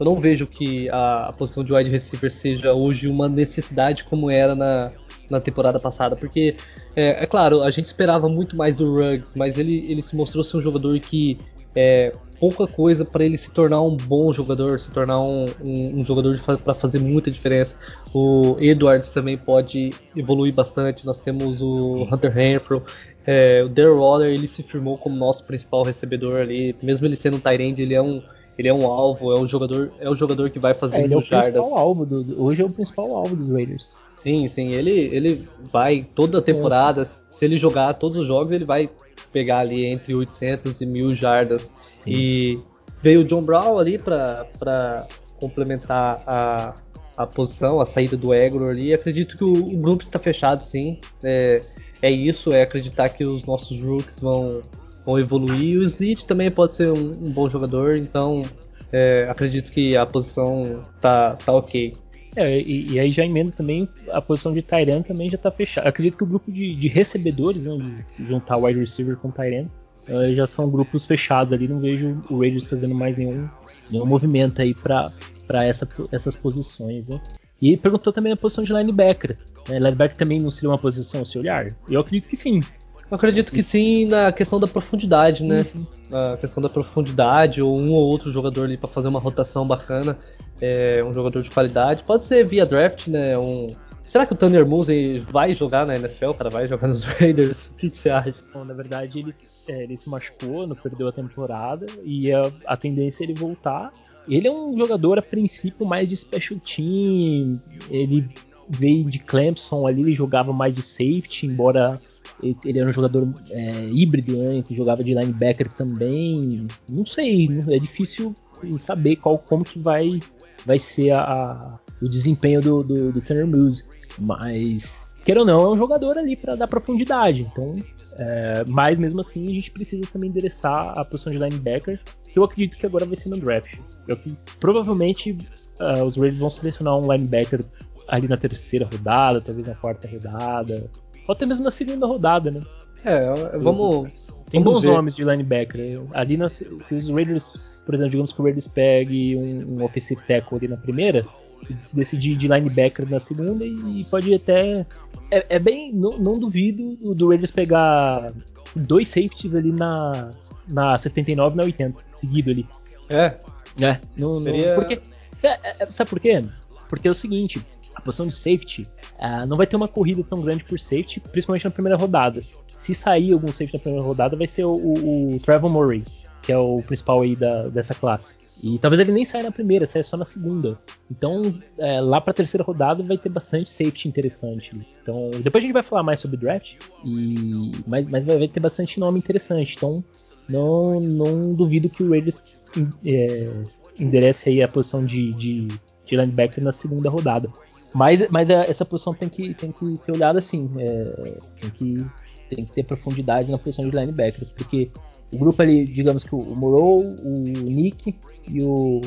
eu não vejo que a, a, posição de wide receiver seja hoje uma necessidade como era na, na temporada passada, porque é, é claro, a gente esperava muito mais do Ruggs, mas ele, ele se mostrou ser um jogador que é pouca coisa para ele se tornar um bom jogador, se tornar um, um, um jogador para fazer muita diferença. O Edwards também pode evoluir bastante. Nós temos o Hunter Renfro, é, o Darryl Waller ele se firmou como nosso principal recebedor ali, mesmo ele sendo um tight ele é um ele é um alvo, é um jogador, é um jogador que vai fazer é, ele é o jardas. Principal alvo do, hoje é o principal alvo dos Raiders. Sim, sim, ele ele vai toda a temporada, Nossa. se ele jogar todos os jogos, ele vai pegar ali entre 800 e 1000 jardas. Sim. E veio o John Brown ali para complementar a, a posição, a saída do Egor ali. Acredito que o, o grupo está fechado, sim. É, é isso, é acreditar que os nossos rooks vão, vão evoluir. O Snitch também pode ser um, um bom jogador, então é, acredito que a posição tá, tá ok. É, e, e, aí já emenda também a posição de Tyran também já tá fechada. Acredito que o grupo de, de recebedores, né, de juntar wide receiver com Tyran, uh, já são grupos fechados ali. Não vejo o Raiders fazendo mais nenhum, nenhum movimento aí para essa, essas posições. Né? E perguntou também a posição de linebacker. Né? Linebacker também não seria uma posição se olhar? Eu acredito que sim. Eu acredito que sim na questão da profundidade, né? Sim. Na questão da profundidade, ou um ou outro jogador ali para fazer uma rotação bacana, é, um jogador de qualidade. Pode ser via draft, né? Um... Será que o Tanner Mosley vai jogar na NFL, cara? Vai jogar nos Raiders? O que, que você acha? Bom, na verdade, ele, é, ele se machucou, não perdeu a temporada, e a, a tendência é ele voltar. Ele é um jogador, a princípio, mais de special team. Ele veio de Clemson ali, ele jogava mais de safety, embora ele, era um jogador é, híbrido, né, que jogava de linebacker também. Não sei, é difícil saber qual, como que vai, vai ser a, a o desempenho do, do, do Turner Muse. Mas, queira ou não, é um jogador ali para dar profundidade. Então, é, mas mesmo assim, a gente precisa também endereçar a posição de linebacker, que eu acredito que agora vai ser no draft. Eu, provavelmente uh, os Raiders vão selecionar um linebacker ali na terceira rodada, talvez na quarta rodada, ou até mesmo na segunda rodada, né? É, vamos. Tem vamos bons ver. nomes de linebacker. Ali, na, se os Raiders, por exemplo, digamos que o Raiders pegue um, um offensive tackle ali na primeira, se decidir de linebacker na segunda, e, e pode até. É, é bem. Não, não, duvido do Raiders pegar dois safeties ali na, na 79 e na 80, seguido ali. É. É, não, Seria... não, porque, é, é, sabe por quê? Porque é o seguinte, a posição de safety uh, não vai ter uma corrida tão grande por safety, principalmente na primeira rodada. Se sair algum safety na primeira rodada, vai ser o, o, o Trevor Murray, que é o principal aí da, dessa classe. E talvez ele nem saia na primeira, saia só na segunda. Então, é, lá para a terceira rodada vai ter bastante safety interessante. Então, depois a gente vai falar mais sobre draft, e, mas, mas vai ter bastante nome interessante. Então, não, não duvido que o Raiders é, enderece aí a posição de, de, de, linebacker na segunda rodada. Mas, mas essa posição tem que, tem que ser olhada assim, é, tem, que, tem que ter profundidade na posição de linebacker, porque o grupo ali, digamos que o Morrow, o Nick e o,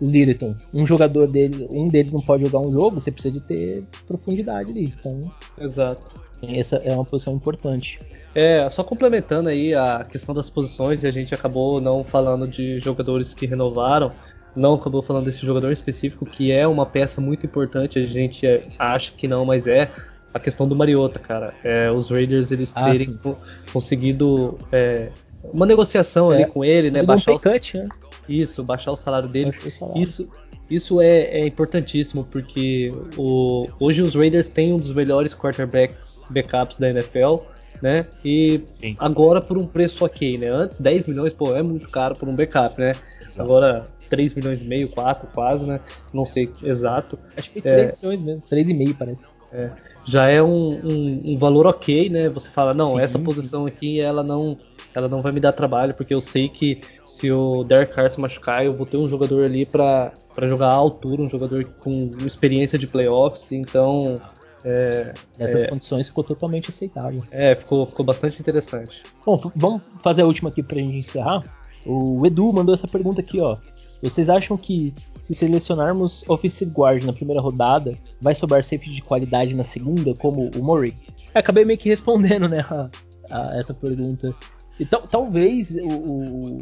o Littleton, um jogador dele, um deles não pode jogar um jogo, você precisa de ter profundidade ali. Então, Exato. essa é uma posição importante. É, só complementando aí a questão das posições, e a gente acabou não falando de jogadores que renovaram, não acabou falando desse jogador específico, que é uma peça muito importante, a gente acha que não, mas é a questão do Mariota, cara. É, os Raiders eles Ah, terem co- conseguido é, uma negociação ali É, com ele, né? Deu um Baixar o, cut, né? isso, baixar o salário dele. O salário. Isso, isso é, é importantíssimo porque o- hoje os Raiders têm um dos melhores quarterbacks backups da NFL, né? E Sim. agora por um preço ok, né? Antes 10 milhões, pô, é muito caro por um backup, né? Agora 3 milhões e meio, 4 quase, né? Não sei exato. Acho que É. 3 milhões mesmo, 3,5 parece. É, já é um, um- um valor ok, né? Você fala, não, Sim, essa sim. posição aqui ela não, ela não vai me dar trabalho, porque eu sei que se o Derek Carr se machucar, eu vou ter um jogador ali pra pra jogar à altura, um jogador com experiência de playoffs, então é, Nessas condições ficou totalmente aceitável. é, ficou, ficou bastante interessante. Bom, vamos fazer a última aqui pra gente encerrar. O Edu mandou essa pergunta aqui, ó. Vocês acham que se selecionarmos offensive guard na primeira rodada, vai sobrar safety de qualidade na segunda, como o Murray? Eu acabei meio que respondendo, né, a, a essa pergunta. E tal- talvez o,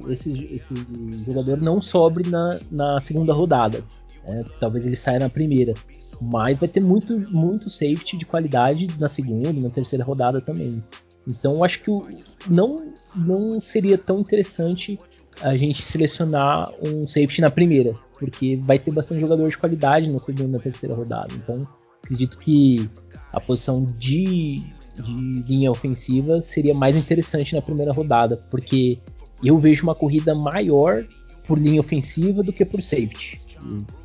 o- esse, esse jogador não sobre na, na segunda rodada. né? Talvez ele saia na primeira. Mas vai ter muito, muito safety de qualidade na segunda na terceira rodada também. Então eu acho que não, não seria tão interessante a gente selecionar um safety na primeira, porque vai ter bastante jogador de qualidade na segunda e na terceira rodada. Então acredito que a posição de, de linha ofensiva seria mais interessante na primeira rodada, porque eu vejo uma corrida maior por linha ofensiva do que por safety.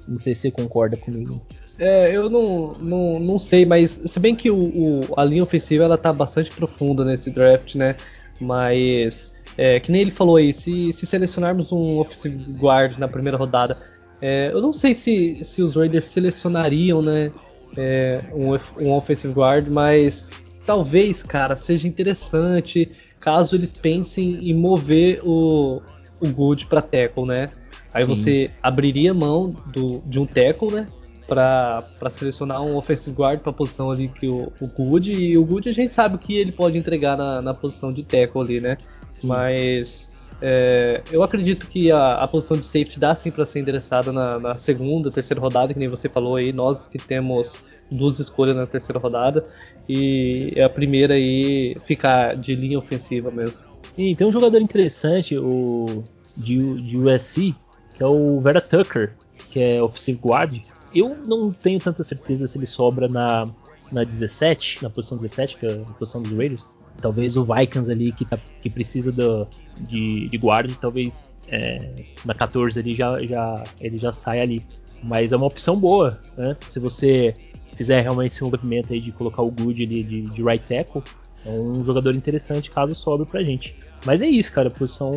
Não sei se você concorda comigo. É, eu não, não, não sei, mas se bem que o, o- a linha ofensiva ela tá bastante profunda nesse draft, né? Mas é, que nem ele falou aí, se, se selecionarmos um offensive guard na primeira rodada, é, eu não sei se, se os Raiders selecionariam, né? é, um, um offensive guard, mas talvez, cara, seja interessante caso eles pensem em mover o, o Good para tackle, né? Aí Sim. você abriria mão do, de um tackle, né? Pra selecionar um offensive guard pra posição ali que o, o Good. E o Good a gente sabe o que ele pode entregar na, na posição de tackle ali, né? Mas é, eu acredito que a, a posição de safety dá sim pra ser endereçada na, na segunda, terceira rodada, que nem você falou aí. Nós que temos duas escolhas na terceira rodada. E a primeira aí ficar de linha ofensiva mesmo. E tem um jogador interessante, o de, de USC, que é o Vera Tucker, que é offensive guard. Eu não tenho tanta certeza se ele sobra na, na 17, na posição 17, que é a posição dos Raiders. Talvez o Vikings ali, que, tá, que precisa do, de, de guard, talvez é, na 14 ali já, já, ele já sai ali. Mas é uma opção boa, né? Se você fizer realmente esse movimento aí de colocar o Good ali de, de right tackle, é um jogador interessante caso sobre pra gente. Mas é isso, cara. A posição,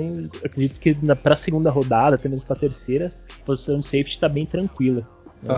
acredito que na, pra segunda rodada, até mesmo pra terceira, a posição de safety tá bem tranquila. né?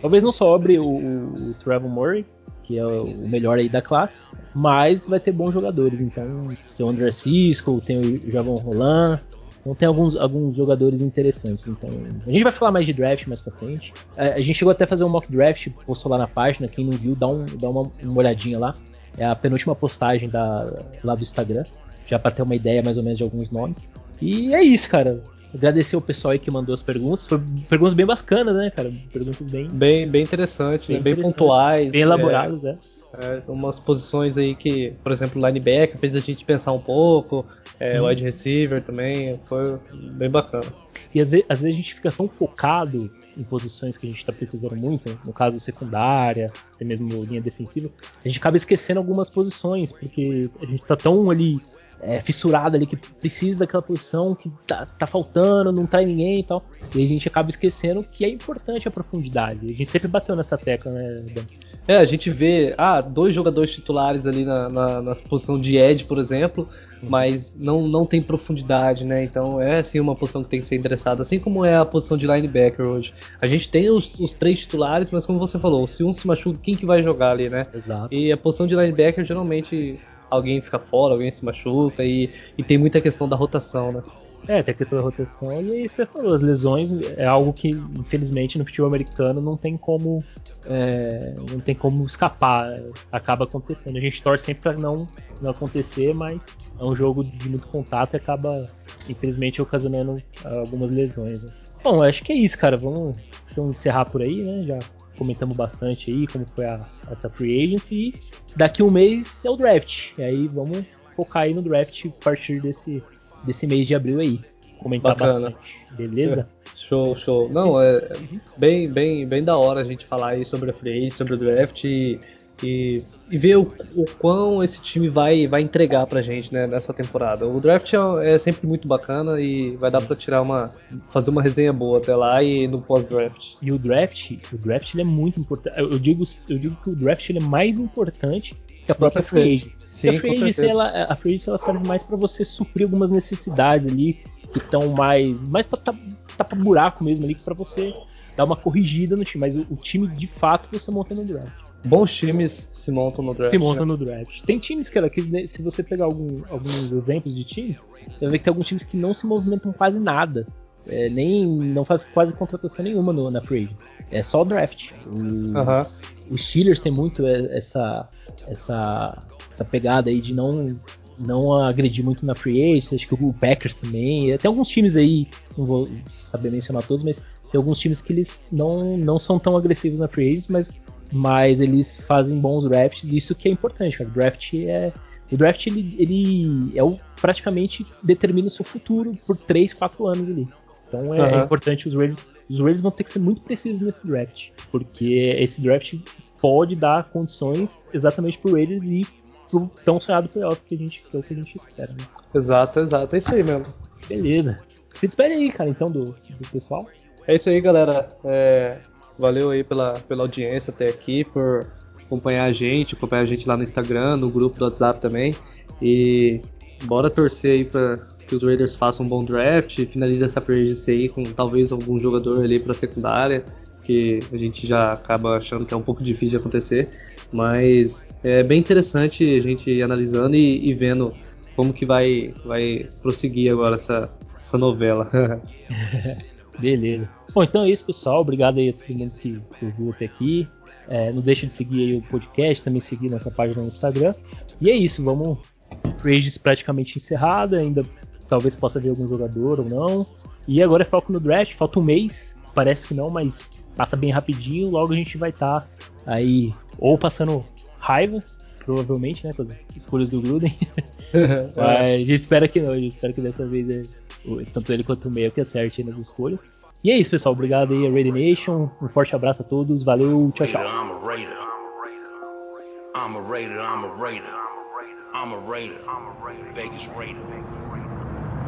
Talvez não sobre o, o, o Trevor Murray, que é o melhor aí da classe, mas vai ter bons jogadores. Então, tem o André Cisco, tem o Javon Roland, então tem alguns, alguns jogadores interessantes. Então, a gente vai falar mais de draft mais pra frente. É, A gente chegou até a fazer um mock draft, postou lá na página. Quem não viu, dá, um, dá uma, uma olhadinha lá. É a penúltima postagem da, lá do Instagram, já pra ter uma ideia mais ou menos de alguns nomes. E é isso, cara. Agradecer o pessoal aí que mandou as perguntas. Foi perguntas bem bacanas, né, cara? Perguntas bem, Bem, bem interessante, Bem né? bem pontuais. bem é, elaboradas, né? É, umas posições aí que, por exemplo, linebacker fez a gente pensar um pouco, é, wide receiver também, foi bem bacana. E às vezes, às vezes a gente fica tão focado em posições que a gente está precisando muito, no caso secundária, até mesmo linha defensiva, a gente acaba esquecendo algumas posições, porque a gente tá tão ali é, fissurado ali que precisa daquela posição que tá, tá faltando, não tá em ninguém e tal. E a gente acaba esquecendo que é importante a profundidade. A gente sempre bateu nessa tecla, né, Dan? É, a gente vê, ah, dois jogadores titulares ali na, na, na posição de edge, por exemplo, mas não, não tem profundidade, né? Então é sim uma posição que tem que ser endereçada, assim como é a posição de linebacker hoje. A gente tem os, os três titulares, mas como você falou, se um se machuca, quem que vai jogar ali, né? Exato. E a posição de linebacker geralmente alguém fica fora, alguém se machuca e, e tem muita questão da rotação, né? É, tem a questão da rotação e aí você falou, as lesões é algo que, infelizmente, no futebol americano não tem como. É, não tem como escapar. Acaba acontecendo. A gente torce sempre para não, não acontecer, mas é um jogo de muito contato e acaba, infelizmente, ocasionando algumas lesões. Né? Bom, acho que é isso, cara. Vamos então, encerrar por aí, né? Já comentamos bastante aí como foi a, essa free agency. E daqui um mês é o draft. E aí vamos focar aí no draft a partir desse desse mês de abril aí. Comentar Bacana. bastante. Beleza? Show, show. Não, é bem, bem, bem da hora a gente falar aí sobre a free sobre o draft e, e, e ver o, o, quão esse time vai, vai entregar pra gente né, nessa temporada. O draft é, é sempre muito bacana e vai Sim. dar pra tirar uma. fazer uma resenha boa até lá e no pós-draft. E o draft, o draft ele é muito importante. Eu digo, eu digo que o draft ele é mais importante que a própria free. Sim, a free agency, ela, a free agency ela serve mais para você suprir algumas necessidades ali que estão mais mais para tapar buraco mesmo ali para você dar uma corrigida no time, mas o, o, time de fato você monta no draft. Bons times se montam no draft. Se montam né? no draft. Tem times que, que se você pegar algum, alguns exemplos de times, você vai ver que tem alguns times que não se movimentam quase nada. É, nem não faz quase contratação nenhuma no, na free. É só o draft. O, uhum. Os Steelers tem muito essa essa essa pegada aí de não não agredir muito na free agency, acho que o Packers também, tem alguns times aí, não vou saber mencionar todos, mas tem alguns times que eles não, não são tão agressivos na free agency, mas, mas eles fazem bons drafts, e isso que é importante, cara. O draft é o draft ele, ele é o praticamente determina o seu futuro por 3, 4 anos ali. Então é, uhum. é importante os Ravens, os Ravens vão ter que ser muito precisos nesse draft, porque esse draft pode dar condições exatamente pro Raiders e pro tão sonhado playoff que a gente, que é o que a gente espera. Né? Exato, exato. É isso aí mesmo. Beleza. Se despede aí, cara, então, do, do pessoal. É isso aí, galera. É, valeu aí pela, pela audiência até aqui, por acompanhar a gente, acompanhar a gente lá no Instagram, no grupo do WhatsApp também. E bora torcer aí pra que os Raiders façam um bom draft, finalize essa free aí com talvez algum jogador ali pra secundária, que a gente já acaba achando que é um pouco difícil de acontecer. Mas é bem interessante a gente analisando e, e vendo como que vai, vai prosseguir agora essa, essa novela. Beleza. Bom, então é isso, pessoal. Obrigado aí a todo mundo que ouviu até aqui. É, não deixe de seguir aí o podcast, também seguir nossa página no Instagram. E é isso, vamos. Rages praticamente encerrada, ainda talvez possa ver algum jogador ou não. E agora é foco no draft, falta um mês, parece que não, mas passa bem rapidinho. Logo a gente vai estar tá aí ou passando raiva, provavelmente, né, com as escolhas do Gruden. mas a gente espera que não, a gente espera que dessa vez é, tanto ele quanto o meio que acerte nas escolhas. E é isso, pessoal. Obrigado aí a Raider Nation. Um forte abraço a todos. Valeu, tchau, tchau. I'm a Raider, I'm a Raider. I'm a Raider. Vegas Raider.